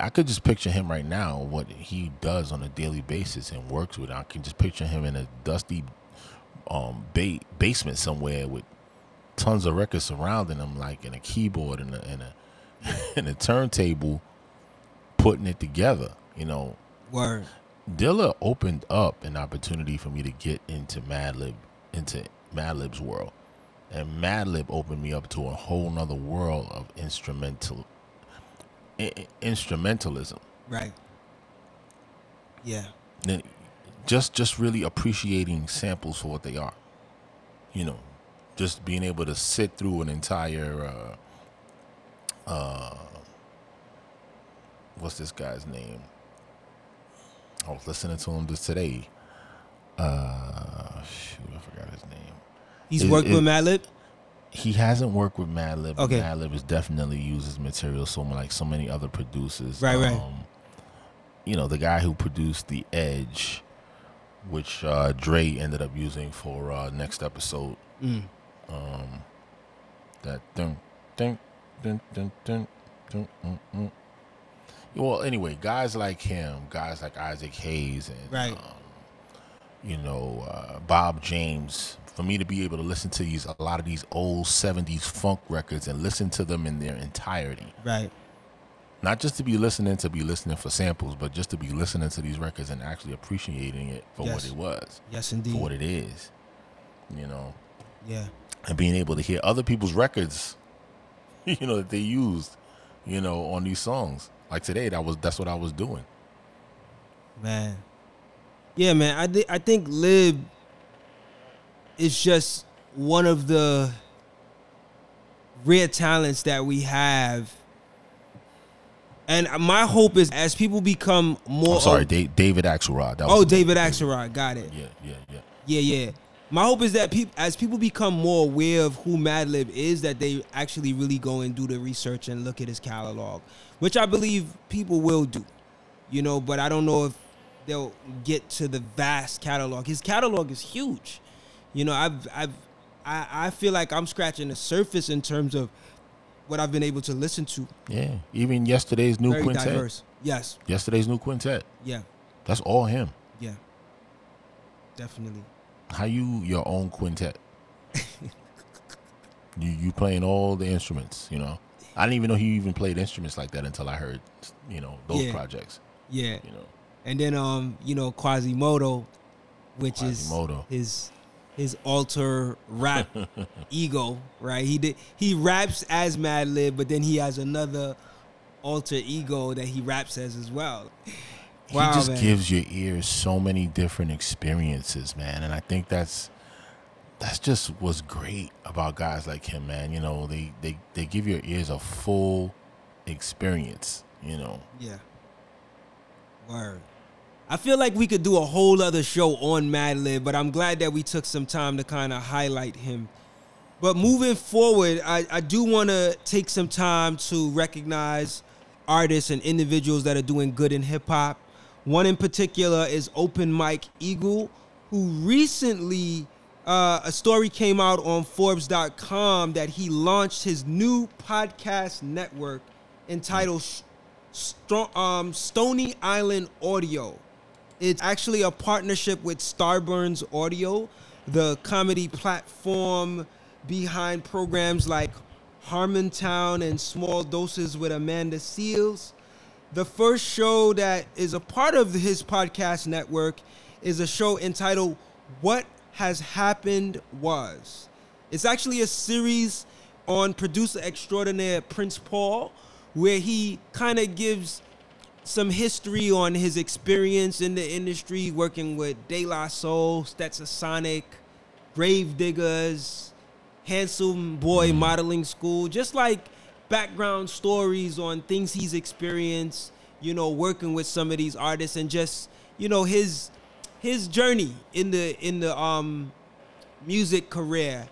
I could just picture him right now, what he does on a daily basis and works with. I can just picture him in a dusty um, ba- basement somewhere with tons of records surrounding him, like in a keyboard and a, and a, and a turntable, putting it together. You know, word Dilla opened up an opportunity for me to get into Madlib, into Madlib's world. And Madlib opened me up to a whole nother world of instrumental i- instrumentalism. right yeah Then just just really appreciating samples for what they are. You know, just being able to sit through an entire uh, uh, what's this guy's name? I was listening to him just today. Uh, shoot, I forgot his name. He's Is- worked is- with Madlib. He hasn't worked with Madlib. Okay. Madlib is definitely uses material so like so many other producers. Right, right. Um, you know, the guy who produced The Edge, which uh, Dre ended up using for uh, next episode. Mm. Um, that dun dun dun dun dun dun. Mm, mm. Well, anyway, guys like him, guys like Isaac Hayes, and Right. um, you know uh, Bob James. For me to be able to listen to these a lot of these old '70s funk records and listen to them in their entirety, Right. not just to be listening to be listening for samples, but just to be listening to these records and actually appreciating it for what it was, Yes, indeed. for what it is. You know, Yeah. and being able to hear other people's records, you know, that they used, you know, on these songs. Like today, that was that's what I was doing. Man. Yeah, man. I thi- I think Lib is just one of the rare talents that we have. And my hope is as people become more I'm sorry, of- David Axelrod. Oh. David Axelrod, got it. Yeah, yeah, yeah. Yeah, yeah. My hope is that people, as people become more aware of who Madlib is, that they actually really go and do the research and look at his catalog, which I believe people will do. You know, but I don't know if they'll get to the vast catalog. His catalog is huge. You know, I've, I've, I, I feel like I'm scratching the surface in terms of what I've been able to listen to. Yeah. Even yesterday's new Very quintet. diverse. Yes. Yesterday's new quintet. Yeah. That's all him. Yeah. Definitely. How you your own quintet? you you playing all the instruments, you know. I didn't even know he even played instruments like that until I heard, you know, those Yeah. projects. Yeah. You know. and then um you know Quasimoto, which Quasimoto. is his his alter rap ego, right? He did he raps as Madlib, but then he has another alter ego that he raps as as well. Wow, he just man. gives your ears so many different experiences, man. And I think that's that's just what's great about guys like him, man. You know, they they they give your ears a full experience. You know, Yeah. Word. I feel like we could do a whole other show on Madlib, but I'm glad that we took some time to kind of highlight him. But moving forward, I, I do want to take some time to recognize artists and individuals that are doing good in hip hop. One in particular is Open Mike Eagle, who recently uh, a story came out on Forbes.com that he launched his new podcast network entitled um, Stony Island Audio. It's actually a partnership with Starburns Audio, the comedy platform behind programs like Harmontown and Small Doses with Amanda Seales. The first show that is a part of his podcast network is a show entitled What Has Happened Was. It's actually a series on producer extraordinaire Prince Paul, where he kind of gives some history on his experience in the industry working with De La Soul, Stetsasonic, Gravediggaz, Handsome Boy mm. Modeling School, just like background stories on things he's experienced, you know, working with some of these artists and just, you know, his his journey in the in the um music career,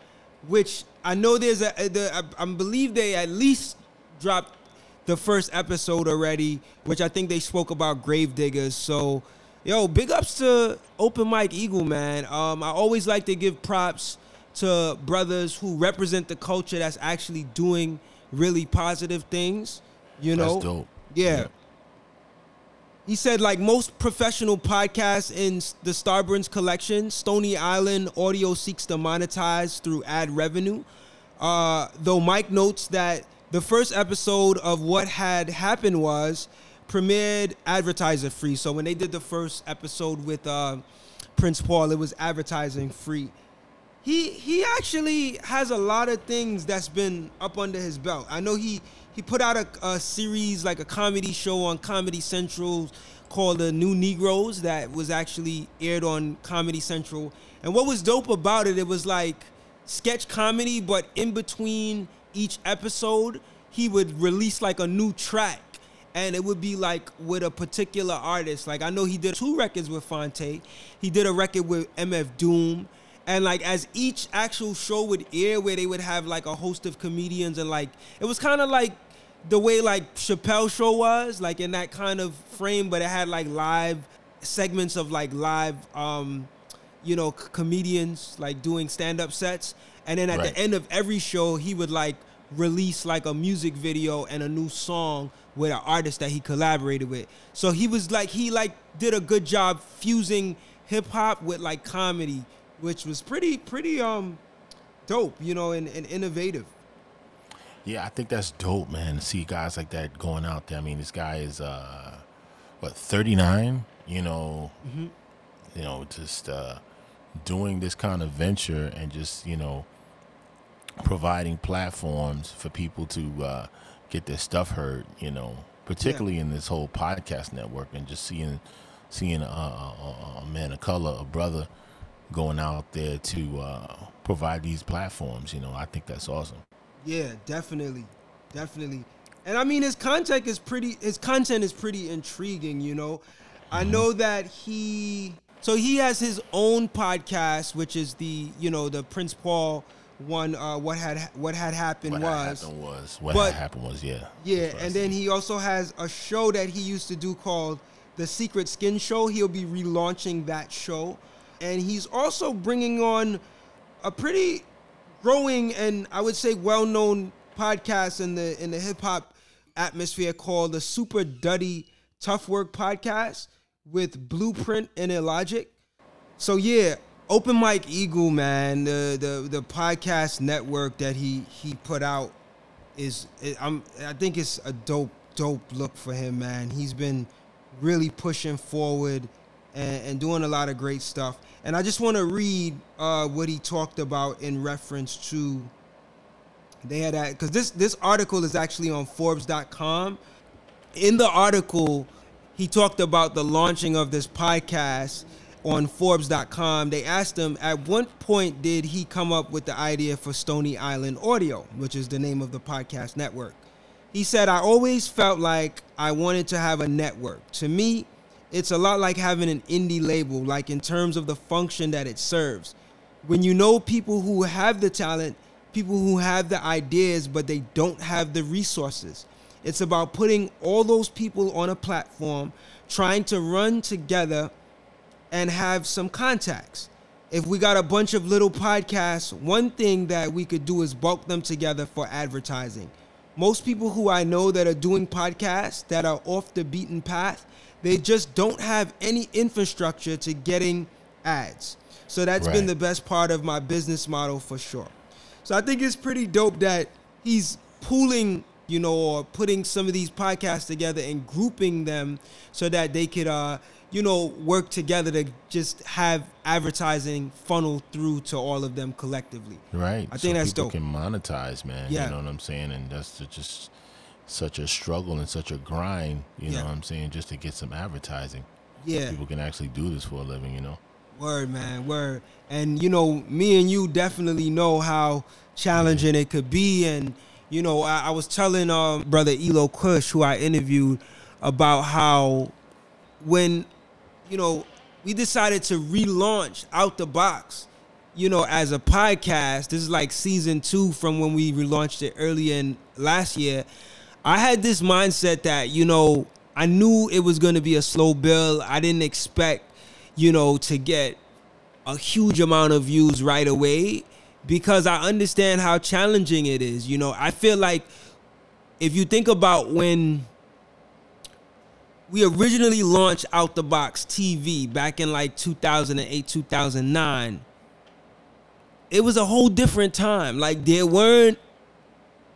which I know there's a, the, I, I believe they at least dropped the first episode already, which I think they spoke about Gravediggaz. So, yo, big ups to Open Mike Eagle, man. Um, I always like to give props to brothers who represent the culture that's actually doing really positive things. You know, that's dope. yeah. He said, like most professional podcasts in the Starburns collection, Stony Island Audio seeks to monetize through ad revenue. Uh, though Mike notes that the first episode of what had happened was premiered advertiser free. So when they did the first episode with uh, Prince Paul, it was advertising free. He he actually has a lot of things that's been up under his belt. I know he he put out a, a series like a comedy show on Comedy Central called The New Negroes that was actually aired on Comedy Central. And what was dope about it, it was like sketch comedy, but in between each episode, he would release like a new track. and it would be like with a particular artist. Like I know he did two records with Phonte. He did a record with MF Doom. And like as each actual show would air where they would have like a host of comedians and like it was kind of like the way like Chappelle show was, like in that kind of frame, but it had like live segments of like live um you know c- comedians like doing stand-up sets. And then at Right. the end of every show he would like release like a music video and a new song with an artist that he collaborated with. So he was like he like did a good job fusing hip-hop with like comedy which was pretty pretty um dope you know and, and innovative Yeah, I think that's dope, man. To see guys like that going out there. I mean, this guy is uh, what thirty nine. You know, you know, just uh, doing this kind of venture and just you know providing platforms for people to uh, get their stuff heard. You know, particularly in this whole podcast network, and just seeing seeing a, a, a man of color, a brother, going out there to uh, provide these platforms. You know, I think that's awesome. Yeah, definitely, definitely. And I mean, his content is pretty. His content is pretty intriguing. You know, I know that he. So he has his own podcast, which is the you know the Prince Paul one. Uh, what had what had happened What was. had happened was what But- had happened was yeah. Yeah, what and then he also has a show that he used to do called The Secret Skin Show. He'll be relaunching that show. And he's also bringing on a pretty growing and I would say well-known podcast in the in the hip hop atmosphere called the Super Duty Tough Work podcast with Blueprint and Illogic. So yeah, Open Mike Eagle, man, the the the podcast network that he he put out is I'm I think it's a dope dope look for him, man. He's been really pushing forward and, and doing a lot of great stuff. And I just want to read uh, what he talked about in reference to they had that because this this article is actually on Forbes.com. In the article, he talked about the launching of this podcast on Forbes.com. They asked him at what point did he come up with the idea for Stony Island Audio, which is the name of the podcast network. He said, I always felt like I wanted to have a network. To me, it's a lot like having an indie label, like in terms of the function that it serves. When you know people who have the talent, people who have the ideas, but they don't have the resources. It's about putting all those people on a platform, trying to run together and have some contacts. If we got a bunch of little podcasts, one thing that we could do is bulk them together for advertising. Most people who I know that are doing podcasts that are off the beaten path, they just don't have any infrastructure to getting ads. So that's been the best part of my business model for sure. So I think it's pretty dope that he's pooling, you know, or putting some of these podcasts together and grouping them so that they could, uh, you know, work together to just have advertising funnel through to all of them collectively. Right. I think that's people dope. can monetize, man. Yeah. You know what I'm saying? And that's ju- just such a struggle and such a grind, you Yeah. know what I'm saying, just to get some advertising. Yeah. People can actually do this for a living, you know? Word, man, word. And you know, me and you definitely know how challenging it could be. And you know, I, I was telling um, brother Elo Kush, who I interviewed, about how when you know we decided to relaunch out the box, you know, as a podcast. This is like season two from when we relaunched it earlier in last year. I had this mindset that you know I knew it was going to be a slow build. I didn't expect you know to get a huge amount of views right away because I understand how challenging it is. You know, I feel like if you think about when we originally launched Out the Box TV back in like 2008, 2009, it was a whole different time. Like there weren't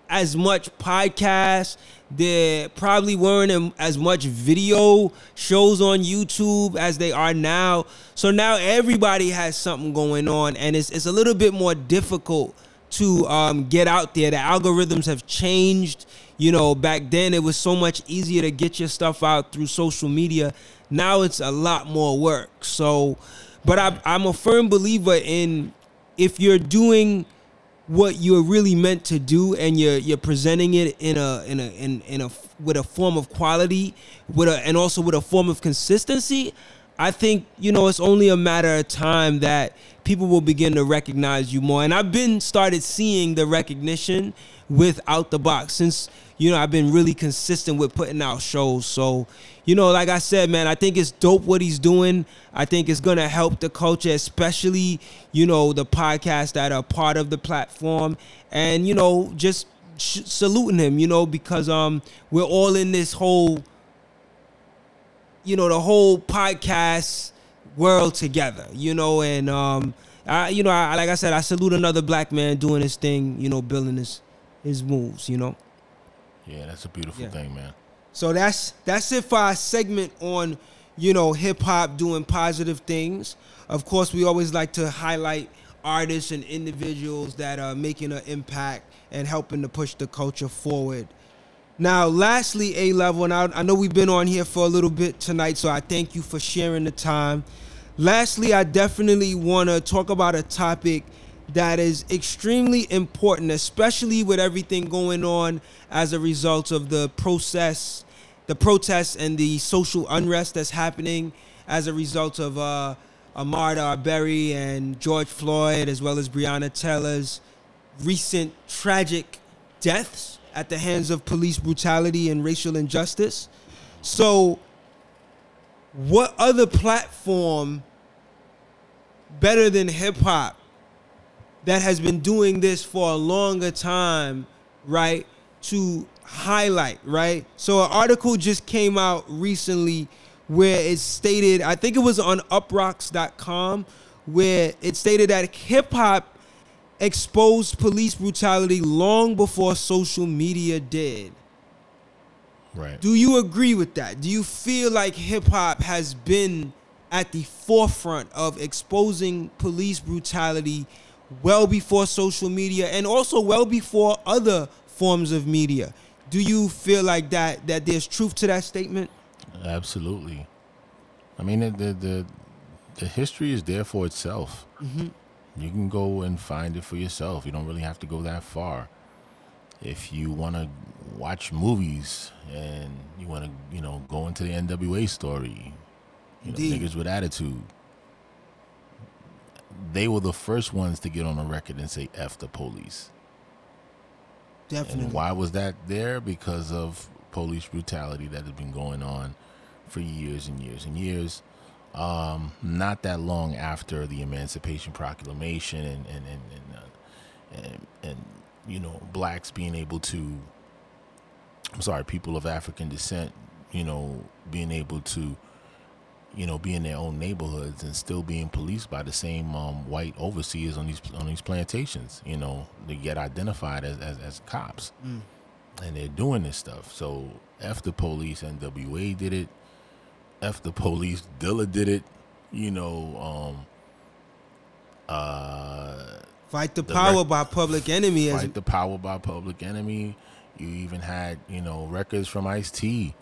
as much podcasts. There probably weren't as much video shows on YouTube as they are now. So now everybody has something going on, and it's it's a little bit more difficult to um, get out there. The algorithms have changed. You know, back then it was so much easier to get your stuff out through social media. Now it's a lot more work. So, but I, I'm a firm believer in if you're doing what you're really meant to do and you're you're presenting it in a in a in, in a with a form of quality with a and also with a form of consistency i think you know it's only a matter of time that people will begin to recognize you more. And i've been started seeing the recognition without the box since you know i've been really consistent with putting out shows. So you know, like I said, man, I think it's dope what he's doing. I think it's gonna help the culture, especially you know the podcasts that are part of the platform, and you know just sh- saluting him, you know, because um we're all in this whole, you know, the whole podcast world together, you know, and um. I, you know, I, like I said, I salute another black man doing his thing, you know, building his his moves, you know. Yeah, that's a beautiful yeah. thing, man. So that's that's it for our segment on you know hip hop doing positive things. Of course, we always like to highlight artists and individuals that are making an impact and helping to push the culture forward. Now, lastly, A level, and I, I know we've been on here for a little bit tonight, so I thank you for sharing the time. Lastly, I definitely want to talk about a topic that is extremely important, especially with everything going on as a result of the process the protests and the social unrest that's happening as a result of uh, Ahmaud Arbery and George Floyd, as well as Breonna Taylor's recent tragic deaths at the hands of police brutality and racial injustice. So, what other platform better than hip hop that has been doing this for a longer time, right? To highlight, right? So an article just came out recently where it stated, I think it was on uproxx.com, where it stated that hip hop exposed police brutality long before social media did. Right. Do you agree with that? Do you feel like hip hop has been at the forefront of exposing police brutality well before social media and also well before other forms of media? do you feel like that that there's truth to that statement? Absolutely. I mean, the the the, the history is there for itself. Mm-hmm. You can go and find it for yourself. You don't really have to go that far. If you want to watch movies and you want to, you know, go into the NWA story, you know, Indeed. niggas with attitude. They were the first ones to get on a record and say "f the police." Definitely. And why was that there? Because of police brutality that has been going on for years and years and years. Um, not that long after the Emancipation Proclamation and and and and, uh, and, and you know blacks being able to, I'm sorry, people of African descent, you know, being able to you know, be in their own neighborhoods and still being policed by the same um, white overseers on these on these plantations. You know, they get identified as as, as cops, mm. and they're doing this stuff. So f the police, NWA did it. F the police, Dilla did it. You know, um, uh, fight the, the power rec- by Public Enemy. Fight the power by Public Enemy. You even had you know records from Ice T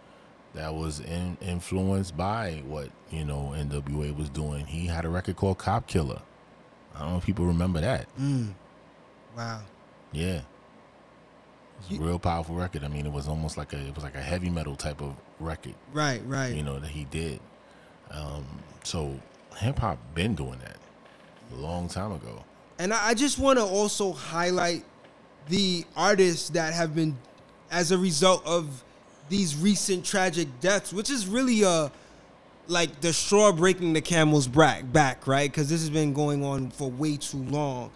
that was in, influenced by what you know NWA was doing. He had a record called Cop Killer. I don't know if people remember that. Mm. Wow. Yeah. It's a real powerful record. I mean, it was almost like a it was like a heavy metal type of record. Right, right. You know that he did. Um, so hip hop been doing that a long time ago. And I just want to also highlight the artists that have been, as a result of these recent tragic deaths, which is really a like the straw breaking the camel's back, back right? Because this has been going on for way too long.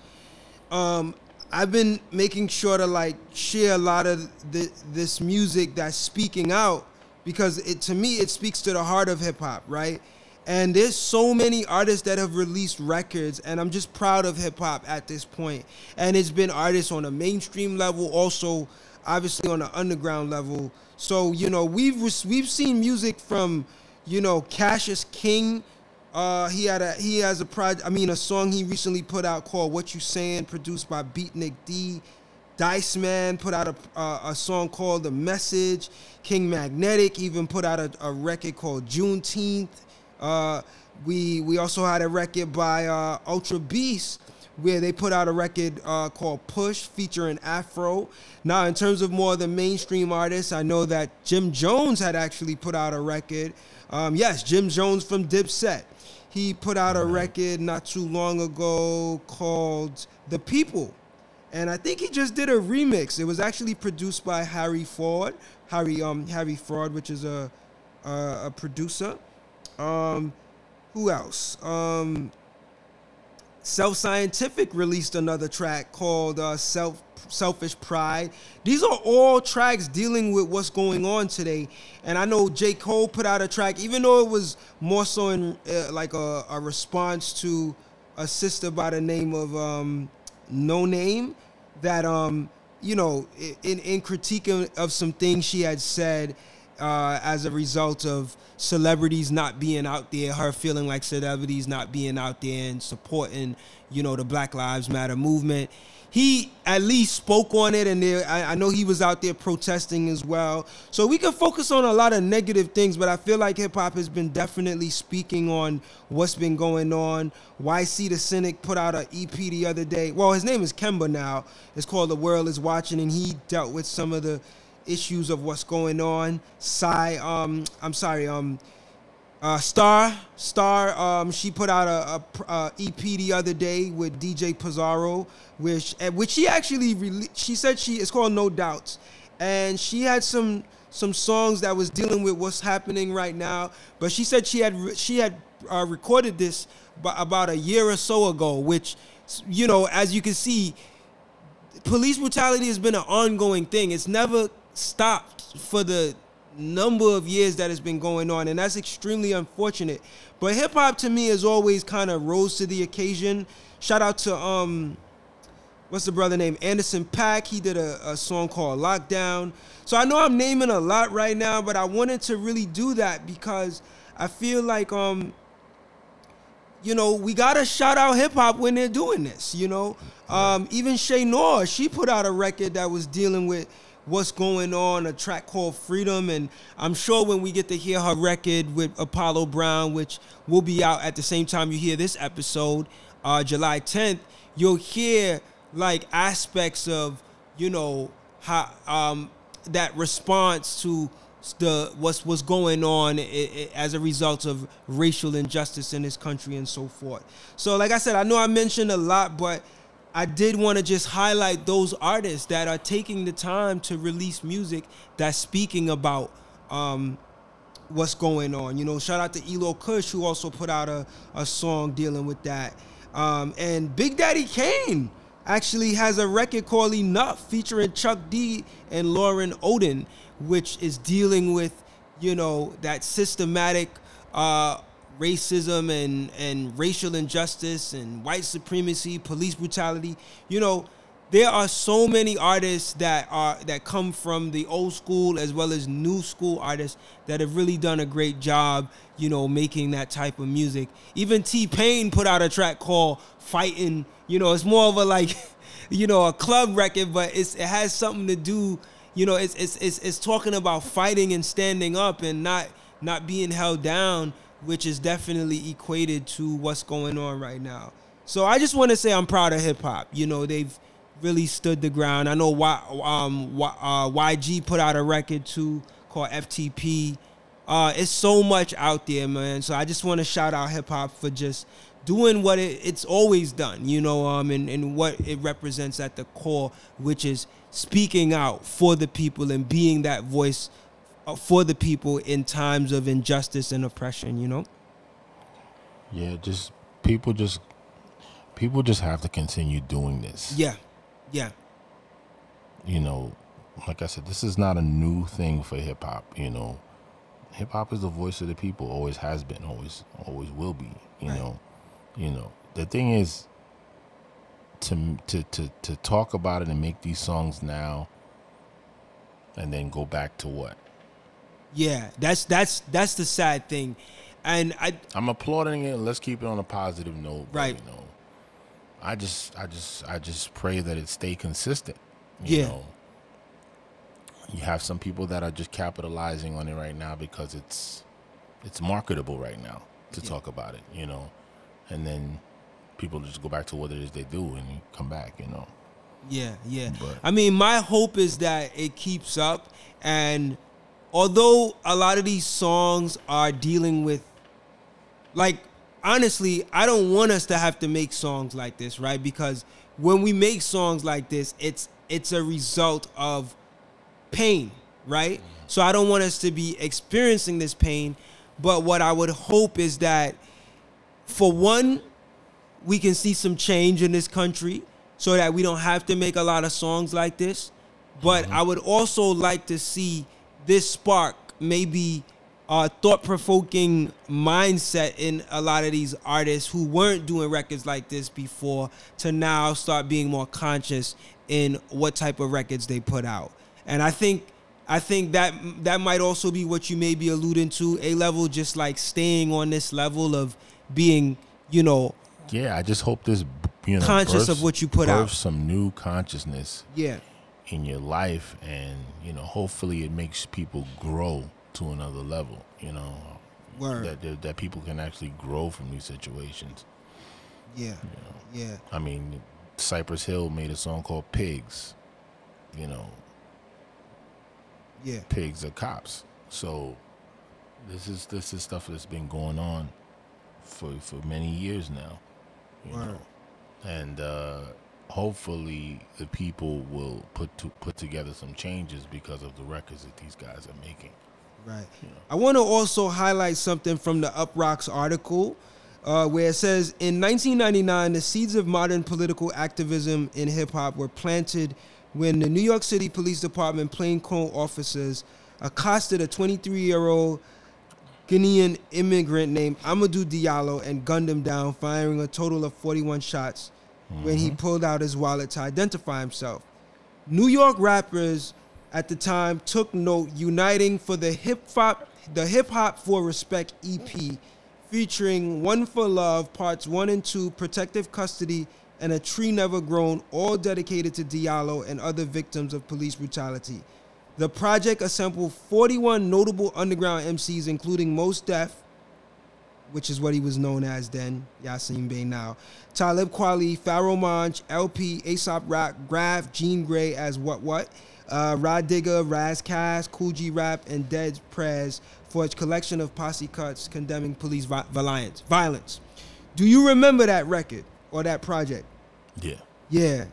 Um, I've been making sure to like share a lot of the, this music that's speaking out because it to me it speaks to the heart of hip hop, right? And there's so many artists that have released records, and I'm just proud of hip hop at this point. And it's been artists on a mainstream level, also obviously on the underground level so you know we've we've seen music from you know Cassius King. Uh, he had a he has a project. I mean, a song he recently put out called "What You Saying," produced by Beatnik D. Dice Man put out a a song called "The Message." King Magnetic even put out a, a record called Juneteenth. Uh, we we also had a record by uh, Ultra Beast where they put out a record uh, called Push featuring Afro. Now, in terms of more of the mainstream artists, I know that Jim Jones had actually put out a record. Um, yes, Jim Jones from Dipset. He put out a record not too long ago called The People. And I think he just did a remix. It was actually produced by Harry Ford, Harry um Harry Fraud, which is a a, a producer. Um, who else? Um, Self Scientific released another track called uh, Self Selfish Pride. These are all tracks dealing with what's going on today. And I know J. Cole put out a track, even though it was more so in uh, like a, a response to a sister by the name of um, Noname, that um, you know, in in critiquing of some things she had said uh, as a result of celebrities not being out there, her feeling like celebrities not being out there and supporting, you know, the Black Lives Matter movement. He at least spoke on it, and there, I, I know he was out there protesting as well. So we can focus on a lot of negative things, but I feel like hip hop has been definitely speaking on what's been going on. YC the Cynic put out an EP the other day. Well, his name is Kemba now. It's called The World Is Watching, and he dealt with some of the issues of what's going on. Um, I'm sorry, um, uh, Star, Star, um, she put out a, a, a, EP the other day with DJ Pizarro, which which she actually rele- she said she it's called No Doubts, and she had some some songs that was dealing with what's happening right now. But she said she had she had uh, recorded this b- about a year or so ago, which you know, as you can see, police brutality has been an ongoing thing. It's never stopped for the number of years that has been going on, and that's extremely unfortunate. But hip hop to me has always kind of rose to the occasion. Shout out to um, what's the brother name? Anderson .Paak. He did a, a song called Lockdown. So I know I'm naming a lot right now, but I wanted to really do that because I feel like um, you know, we gotta shout out hip hop when they're doing this. You know, um, even Che Noir, she put out a record that was dealing with what's going on, a track called Freedom. And I'm sure when we get to hear her record with Apollo Brown, which will be out at the same time you hear this episode, uh, July 10th, you'll hear like aspects of, you know, how um, that response to the what's what's going on as a result of racial injustice in this country and so forth. So, like I said, I know I mentioned a lot, but I did want to just highlight those artists that are taking the time to release music that's speaking about um, what's going on. You know, shout out to Elo Kush who also put out a, a song dealing with that. Um, and Big Daddy Kane actually has a record called Enough featuring Chuck D and Lauren Odin, which is dealing with, you know, that systematic uh, racism and, and racial injustice and white supremacy, police brutality. You know, there are so many artists that are that come from the old school as well as new school artists that have really done a great job, you know, making that type of music. Even T Pain put out a track called Fighting. You know, it's more of a like, you know, a club record, but it's it has something to do. You know, it's it's it's, it's talking about fighting and standing up and not not being held down which is definitely equated to what's going on right now. So I just want to say I'm proud of hip hop. You know, they've really stood the ground. I know y, um, uh, YG put out a record too called FTP. Uh, it's so much out there, man. So I just want to shout out hip hop for just doing what it, it's always done, you know, um, and, and what it represents at the core, which is speaking out for the people and being that voice Uh, for the people in times of injustice and oppression, you know? Yeah, just people just people just have to continue doing this. Yeah. Yeah. You know, like I said, this is not a new thing for hip hop, you know. Hip hop is the voice of the people, always has been, always always will be, you right. know. You know. The thing is to to to to talk about it and make these songs now and then go back to what? Yeah, that's that's that's the sad thing, and I I'm applauding it. Let's keep it on a positive note. Right. You know, I just I just I just pray that it stay consistent. You yeah. Know? You have some people that are just capitalizing on it right now because it's it's marketable right now to yeah. talk about it. You know, and then people just go back to what it is they do and come back. You know. Yeah, yeah. But- I mean, my hope is that it keeps up. And although a lot of these songs are dealing with, like, honestly, I don't want us to have to make songs like this, right? Because when we make songs like this, it's it's a result of pain, right? So I don't want us to be experiencing this pain. But what I would hope is that, for one, we can see some change in this country so that we don't have to make a lot of songs like this. But mm-hmm. I would also like to see this spark maybe a thought provoking mindset in a lot of these artists who weren't doing records like this before to now start being more conscious in what type of records they put out. And I think I think that that might also be what you may be alluding to. A level just like staying on this level of being, you know, Yeah, I just hope this you know Conscious of what you put out. some new consciousness yeah, in your life, and you know, hopefully, it makes people grow to another level. You know, Word. that that, people can actually grow from these situations. yeah, yeah. I mean, Cypress Hill made a song called "Pigs." You know, Yeah. pigs are cops. So this is this is stuff that's been going on for for many years now. You Word. know, and uh, hopefully the people will put to, put together some changes because of the records that these guys are making. Right. I want to also highlight something from the Uproxx article, uh, where it says in 1999, the seeds of modern political activism in hip hop were planted when the New York City Police Department plainclothes officers accosted a 23 year old Guinean immigrant named Amadou Diallo and gunned him down, firing a total of 41 shots when he mm-hmm. pulled out his wallet to identify himself. New York rappers at the time took note, uniting for the hip hop, the Hip Hop for Respect EP, featuring One for Love, parts one and two, Protective Custody, and A Tree Never Grown, all dedicated to Diallo and other victims of police brutality. The project assembled 41 notable underground MCs, including Mos Def, which is what he was known as then, Yasin Bey now, Talib Kweli, Pharoahe Monch, El-P, Aesop Rock, Graf, Jean Grae as What What, uh, Rah Digga, Ras Kass, Kool G Rap, and Dead Prez for its collection of posse cuts condemning police vi- violence. Violence. Do you remember that record or that project? Yeah. Yeah.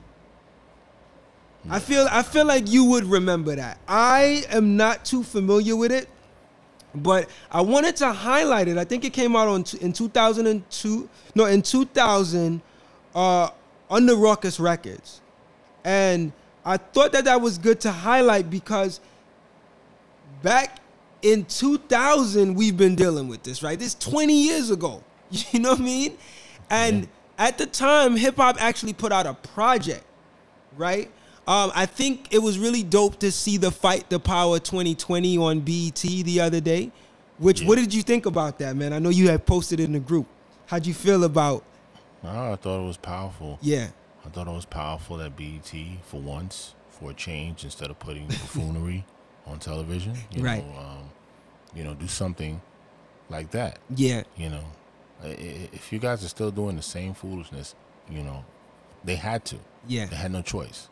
I feel I feel like you would remember that. I am not too familiar with it, but I wanted to highlight it. I think it came out on t- in 2002. No, in 2000 uh on the Rawkus Records. And I thought that that was good to highlight because back in 2000 we've been dealing with this, right? This 20 years ago. You know what I mean? And at the time hip hop actually put out a project, right? Um, I think it was really dope to see the Fight the Power 2020 on BET the other day. Which Yeah. what did you think about that, man? I know you had posted it in the group. How'd you feel about Oh, I thought it was powerful. yeah, I thought it was powerful that BET, for once, for a change, instead of putting buffoonery on television, you Right. know, um, you know, do something like that. yeah, You know, if you guys are still doing the same foolishness, you know, they had to. yeah, They had no choice.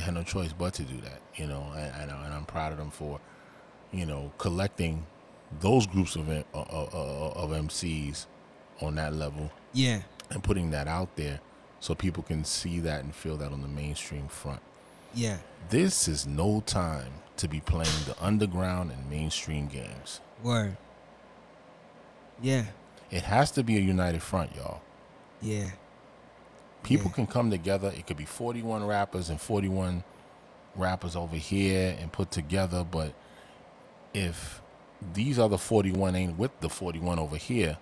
They had no choice but to do that. You know, and, and, and I'm proud of them for, you know, collecting those groups of uh, uh, uh, of, of of MCs on that level yeah, and putting that out there so people can see that and feel that on the mainstream front. yeah. This is no time to be playing the underground and mainstream games. Word. Yeah, It has to be a united front, y'all. yeah, People Yeah. can come together. It could be 41 rappers and 41 rappers over here and put together, but if these other 41 ain't with the 41 over here,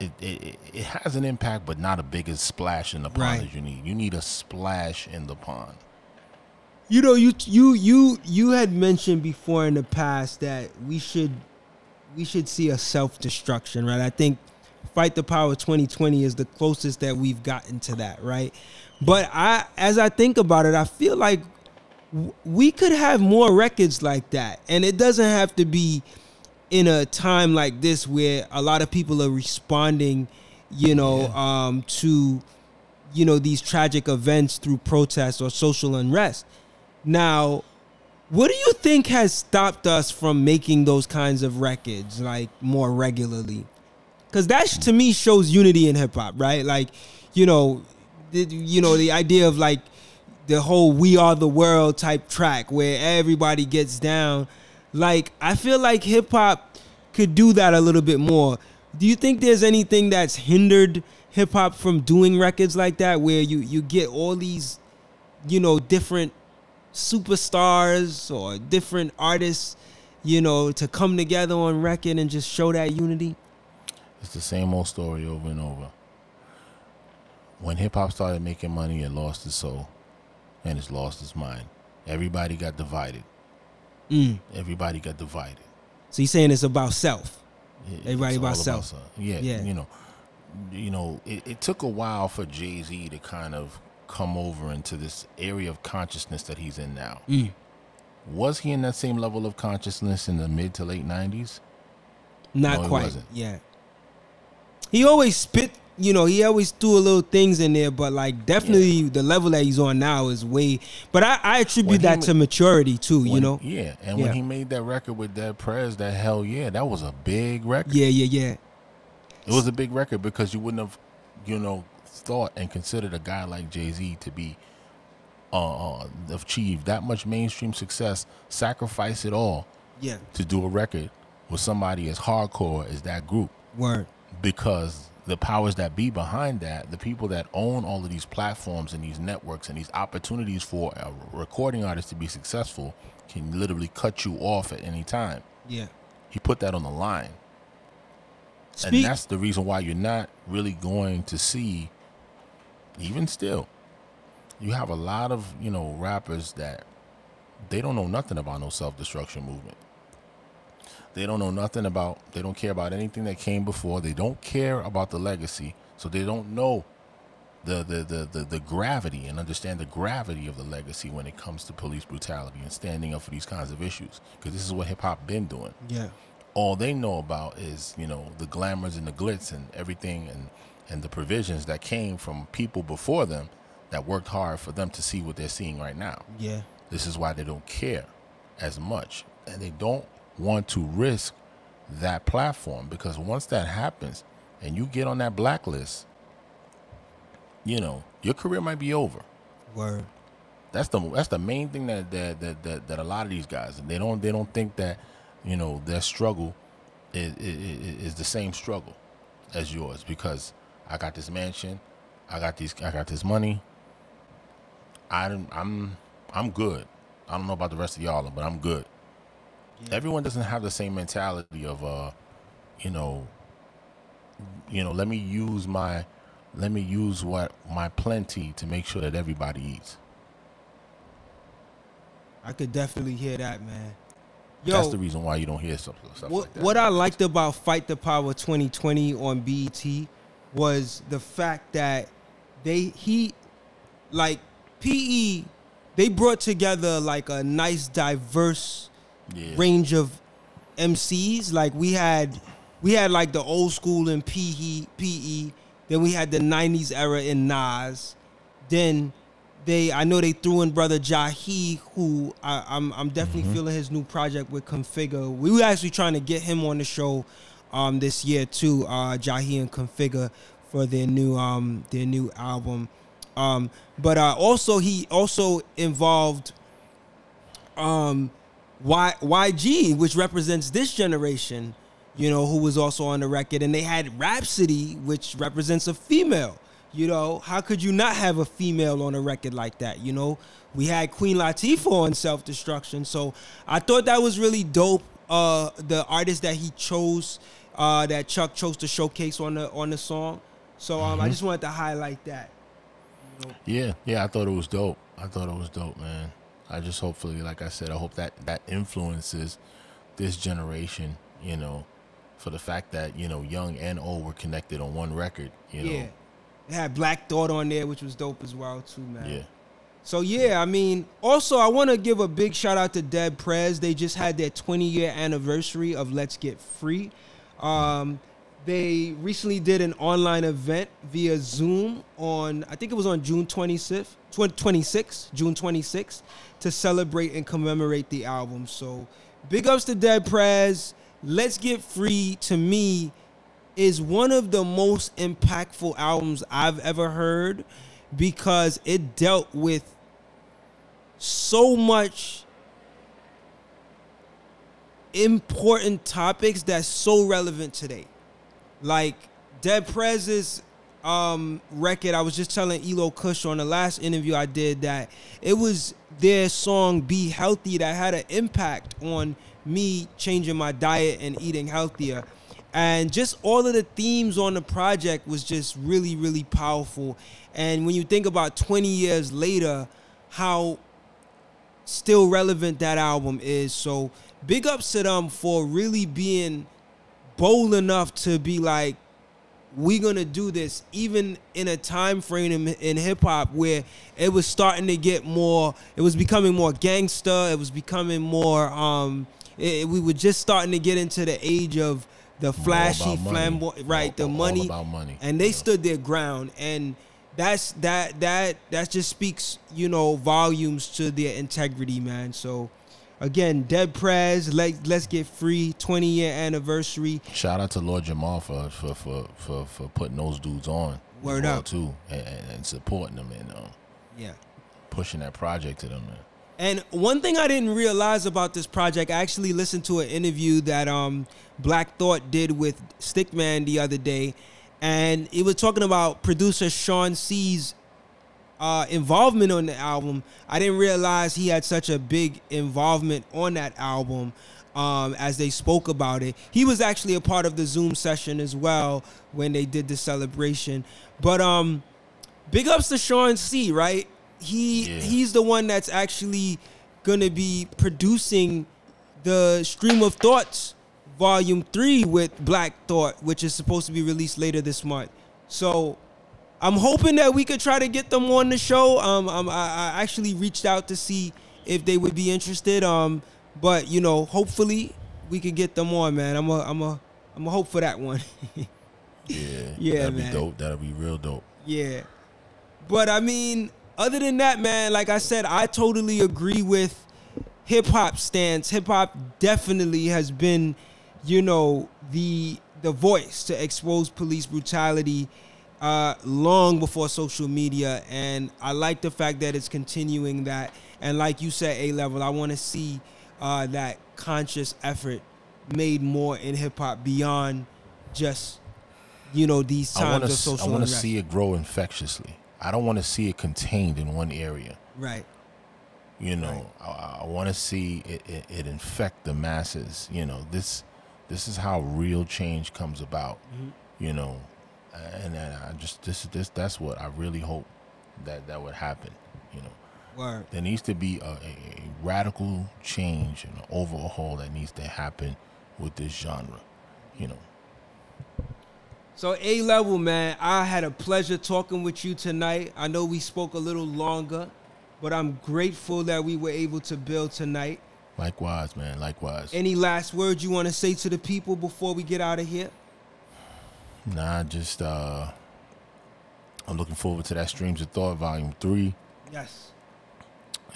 it, it, it- has an impact, but not a big as splash in the pond Right. as you need. You need a splash in the pond. You know, you you you you had mentioned before in the past that we should we should see a self destruction, right? I think Fight the Power 2020 is the closest that we've gotten to that, right? But I as I think about it, I feel like we could have more records like that. And it doesn't have to be in a time like this where a lot of people are responding, you know, Yeah. um, to you know these tragic events through protests or social unrest. Now, what do you think has stopped us from making those kinds of records like more regularly? Because that to me shows unity in hip hop, right? Like, you know, the, you know the idea of like the whole "We Are the World" type track where everybody gets down. Like, I feel like hip hop could do that a little bit more. Do you think there's anything that's hindered hip hop from doing records like that, where you you get all these, you know, different superstars or different artists, you know, to come together on record and just show that unity? It's the same old story over and over. When hip hop started making money, it lost its soul and it's lost its mind. Everybody got divided. Mm. Everybody got divided. So you're saying it's about self? It- Everybody about self. self. Yeah, Yeah. You know, you know, it, it took a while for Jay Z to kind of come over into this area of consciousness that he's in now. Mm. Was he in that same level of consciousness in the mid to late nineties? Not No, quite. wasn't. Yeah. He always spit, you know, he always threw a little things in there, but like definitely the level that he's on now is way. But I, I attribute that ma- to maturity too. you know. Yeah, and Yeah. when he made that record with Dead Prez, that hell yeah, that was a big record. Yeah, yeah, yeah. It was a big record because you wouldn't have, you know, thought and considered a guy like Jay Z to be uh, uh, achieve that much mainstream success, sacrifice it all Yeah. to do a record with somebody as hardcore as that group Word. Because the powers that be behind that, the people that own all of these platforms and these networks and these opportunities for a recording artist to be successful can literally cut you off at any time. Yeah. He put that on the line. Speak. And that's the reason why you're not really going to see, even still, you have a lot of, you know, rappers that they don't know nothing about no self destruction movement. They don't know nothing about, they don't care about anything that came before. They don't care about the legacy. So they don't know the, the, the, the, the gravity and understand the gravity of the legacy when it comes to police brutality and standing up for these kinds of issues. Because this is what hip hop been doing yeah. all they know about is you know the glamours and the glitz and everything and and the provisions that came from people before them that worked hard for them to see what they're seeing right now Yeah. this is why they don't care as much and they don't want to risk that platform because once that happens and you get on that blacklist you know your career might be over Word. that's the that's the main thing that that that that, that a lot of these guys they don't they don't think that you know their struggle is, is is the same struggle as yours because I got this mansion, I got these I got this money. I I'm I'm good. I don't know about the rest of y'all, but I'm good. Everyone doesn't have the same mentality of uh, you know, you know, let me use my let me use what my plenty to make sure that everybody eats. I could definitely hear that, man. Yo, That's the reason why you don't hear stuff, stuff what, like that. what I liked about Fight the Power 2020 on BET was the fact that they he like PE they brought together like a nice diverse yeah. range of MCs. Like we had we had like the old school in PE PE, then we had the 90s era in Nas. Then they I know they threw in brother Jahi, who I, I'm I'm definitely Mm-hmm. feeling his new project with Configure. We were actually trying to get him on the show um this year too, uh Jahi and Configure for their new um their new album. Um but uh also he also involved um Y YG, which represents this generation, you know, who was also on the record, and they had Rapsody, which represents a female. You know, how could you not have a female on a record like that? You know, we had Queen Latifah on Self Destruction, so I thought that was really dope. Uh, the artist that he chose, uh, that Chuck chose to showcase on the on the song. So um, I just wanted to highlight that. Yeah, yeah, I thought it was dope. I thought it was dope, man. I just hopefully, like I said, I hope that that influences this generation, you know, for the fact that, you know, young and old were connected on one record, you know. Yeah, it had Black Thought on there, which was dope as well too, man. Yeah. So yeah, I mean, also I want to give a big shout out to Dead Prez. They just had their 20 year anniversary of Let's Get Free. Um, they recently did an online event via Zoom on I think it was on June 26th, 26, June 26th, to celebrate and commemorate the album. So big ups to Dead Prez. Let's Get Free to me is one of the most impactful albums I've ever heard because it dealt with so much important topics that's so relevant today. Like Dead Prez's um, record, I was just telling Elo Kush on the last interview I did that it was their song "Be Healthy" that had an impact on me changing my diet and eating healthier. And just all of the themes on the project was just really, really powerful. And when you think about 20 years later, how still relevant that album is. So big ups to them for really being bold enough to be like, we're gonna do this even in a time frame in, in hip hop where it was starting to get more it was becoming more gangster it was becoming more um it, we were just starting to get into the age of the flashy flamboyant right all, the money, about money. And they yeah. stood their ground. And that's that that that just speaks you know volumes to their integrity man. So again dead prez let, let's get free. 20 year anniversary. Shout out to lord Jamar for for for for, for putting those dudes on. Word up. too and, and supporting them and um, yeah. pushing that project to them man. And one thing I didn't realize about this project, I actually listened to an interview that um, Black Thought did with Stickman the other day, and it was talking about producer Sean C's uh, involvement on the album. I didn't realize he had such a big involvement on that album. Um, as they spoke about it, he was actually a part of the Zoom session as well when they did the celebration. But um, big ups to Sean C. Right? He Yeah. he's the one that's actually gonna be producing the Stream of Thoughts Volume Three with Black Thought, which is supposed to be released later this month. So I'm hoping that we could try to get them on the show. Um, um I, I actually reached out to see if they would be interested. Um, but you know, hopefully we could get them on, man. I'm a I'm a I'm a hope for that one. yeah Yeah, that'd man. be dope that'd be real dope Yeah. But I mean, other than that, man, like I said, I totally agree with hip hop stance. Hip hop definitely has been, you know, the the voice to expose police brutality uh, long before social media, and I like the fact that it's continuing that. And like you said, A level, I want to see uh, that conscious effort made more in hip hop beyond just, you know, these times want of social I want to see it grow infectiously I don't want to see it contained in one area Right. You know, I, I want to see it, it, it infect the masses. You know, this this is how real change comes about. You know, and, and uh, I just this this that's what I really hope that that would happen. You know, Word. there needs to be a, a, a radical change and an overhaul that needs to happen with this genre. You know, So A level, man, I had a pleasure talking with you tonight. I know we spoke a little longer, but I'm grateful that we were able to build tonight. likewise, man. Likewise. Any last words you want to say to the people before we get out of here? Nah, just uh, I'm looking forward to that Streams of Thought Volume Three. Yes.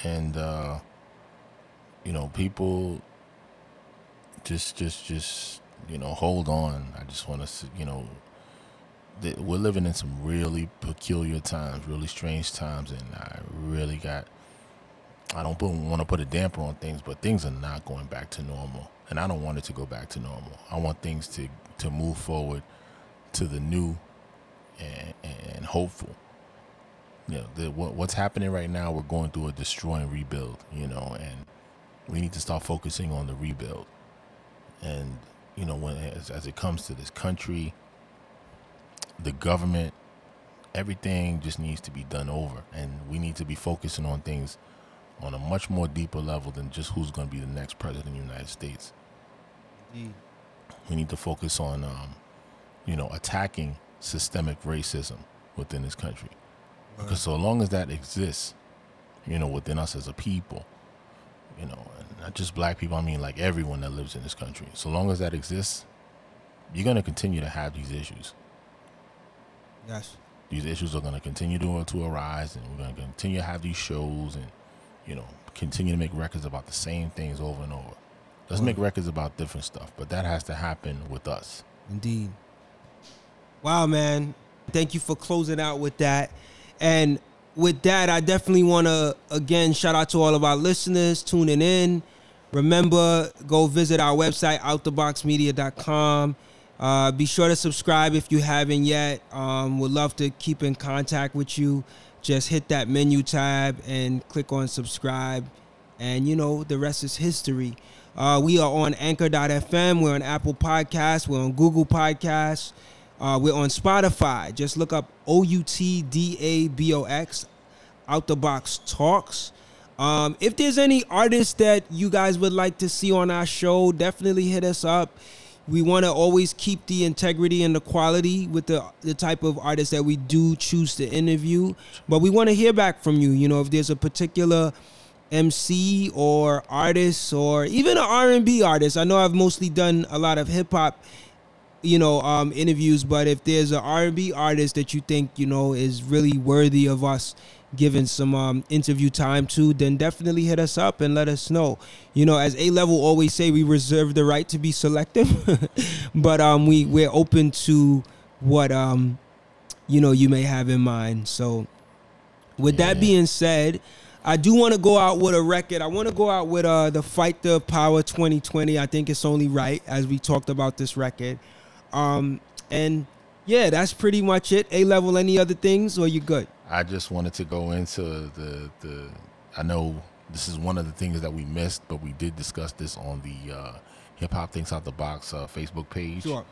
and uh you know people just just just you know hold on i just want to you know th- we're living in some really peculiar times really strange times and i really got i don't want to put a damper on things but things are not going back to normal and i don't want it to go back to normal i want things to to move forward to the new and, and hopeful you know, the, what, what's happening right now, we're going through a destroy and rebuild, you know, and we need to start focusing on the rebuild. And, you know, when as, as it comes to this country, the government, everything just needs to be done over. And we need to be focusing on things on a much more deeper level than just who's going to be the next president of the United States. We need to focus on, um, you know, attacking systemic racism within this country. Because so long as that exists, you know, within us as a people, you know, and not just black people, I mean like everyone that lives in this country. So long as that exists, you're gonna continue to have these issues. Yes. These issues are gonna continue to to arise, and we're gonna continue to have these shows, and you know, continue to make records about the same things over and over. Let's make records about different stuff, but that has to happen with us. Indeed. Wow, man. Thank you for closing out with that. And with that, I definitely want to, again, shout out to all of our listeners tuning in. Remember, go visit our website, outtheboxmedia.com. Uh, be sure to subscribe if you haven't yet. Um, would love to keep in contact with you. Just hit that menu tab and click on subscribe. And, you know, the rest is history. Uh, we are on anchor.fm. We're on Apple Podcasts. We're on Google Podcasts. Uh, we're on Spotify. Just look up O U T D A B O X, Out the Box Talks. Um, if there's any artists that you guys would like to see on our show, definitely hit us up. We want to always keep the integrity and the quality with the the type of artists that we do choose to interview. But we want to hear back from you. You know, if there's a particular MC or artist or even an R&B artist. I know I've mostly done a lot of hip hop, you know, um, interviews. But if there's an R&B artist that you think you know is really worthy of us giving some um, interview time to, then definitely hit us up and let us know. You know, as A level always say, we reserve the right to be selective, but um, we we're open to what um, you know you may have in mind. So, with that being said. I do want to go out with a record. I want to go out with uh, the Fight the Power 2020. I think it's only right as we talked about this record. Um, and yeah, that's pretty much it. A level, any other things, or you good? I just wanted to go into the the. I know this is one of the things that we missed, but we did discuss this on the uh, Hip Hop Thinks Out the Box uh, Facebook page. Sure.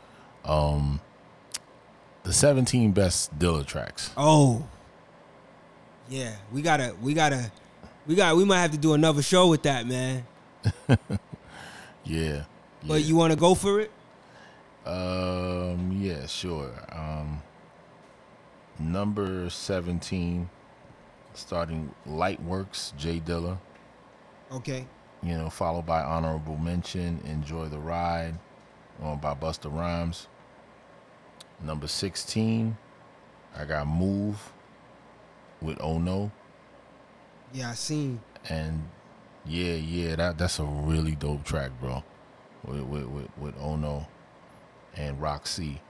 Um, The 17 best Dilla tracks. Oh, yeah. We gotta, we gotta, we got. We might have to do another show with that, man. Yeah. But yeah. you want to go for it? Um. Yeah. Sure. Um. Number 17, starting Lightworks, J Dilla. Okay. you know, followed by honorable mention, Enjoy the Ride, uh, by Busta Rhymes. Number 16, I got Move with Oh No. Yeah, I seen. And yeah, yeah, that that's a really dope track, bro. With with with, with Oh No and Roxy.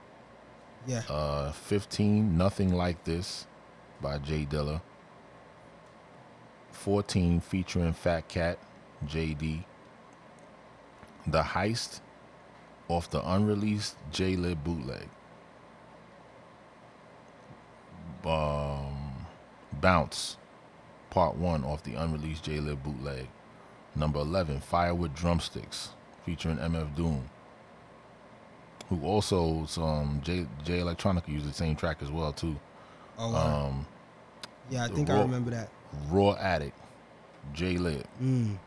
Yeah. Uh 15, Nothing Like This by J Dilla. 14 featuring Fat Cat, JD. The Heist off the unreleased Jaylib bootleg. Um, Bounce, part one off the unreleased Jaylib bootleg. Number 11, Firewood Drumsticks, featuring MF Doom, who also, um, J, Jay Electronica used the same track as well, too. Oh, wow. Um, yeah, I think I remember that. Raw Addict, Jaylib. Mm.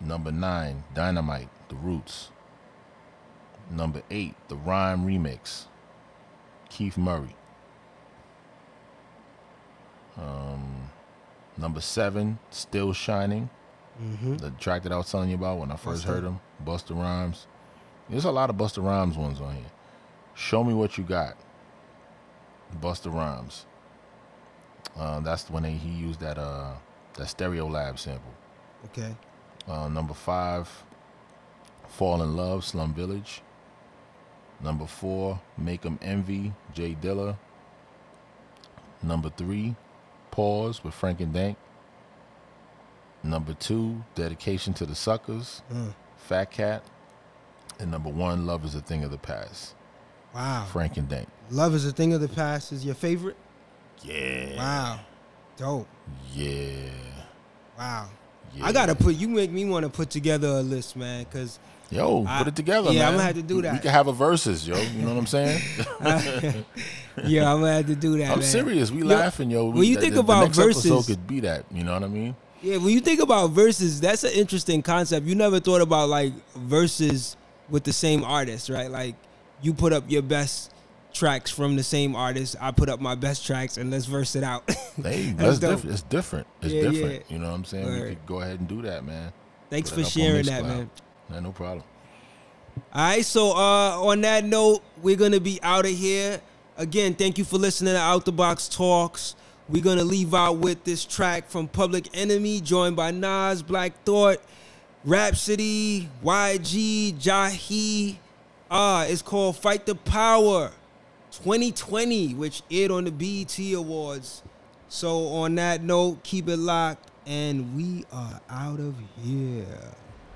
Number nine, Dynamite, The Roots. Number eight, The Rhyme Remix, Keith Murray. Um, number seven, Still Shining, hmm the track that I was telling you about when I first heard him, Busta Rhymes. There's a lot of Busta Rhymes ones on here. Show Me What You Got, Busta Rhymes. Uh, that's when they, he used that uh, that Stereolab sample. Okay. Uh, number five, Fall in Love, Slum Village. Number four, Make 'em Envy, J Dilla. Number three, Pause with Frank and Dank. Number two, Dedication to the Suckers, Uh, Fat Cat. And number one, Love is a Thing of the Past, wow. Frank and Dank. Love is a thing of the past. Is your favorite? Yeah. Wow. Dope. Yeah. Wow. yeah. I gotta put. You make me want to put together a list, man. Cause Yo, I- put it together, yeah, man. I'm gonna have to do that. We can have a versus, yo. You know what I'm saying? yeah, I'm gonna have to do that. I'm man. serious. We Yo, laughing, yo. We, when you think about the next verses- episode could be that. You know what I mean? Yeah, when you think about verses, that's an interesting concept. You never thought about like verses with the same artist, right? Like you put up your best tracks from the same artist. I put up my best tracks, and let's verse it out. Hey, That's that's different. It's different. It's Yeah, different. yeah. You know what I'm saying? We could go ahead and do that, man. Thanks Put for it up on sharing that, man. Yeah, no problem. All right, so uh, on that note, we're gonna be out of here. Again, thank you for listening to Out the Box Talks. We're gonna leave out with this track from Public Enemy, joined by Nas, Black Thought, Rapsody, YG, Jahi. Ah, it's called Fight the Power 2020, which aired on the BET Awards. So on that note, keep it locked, and we are out of here.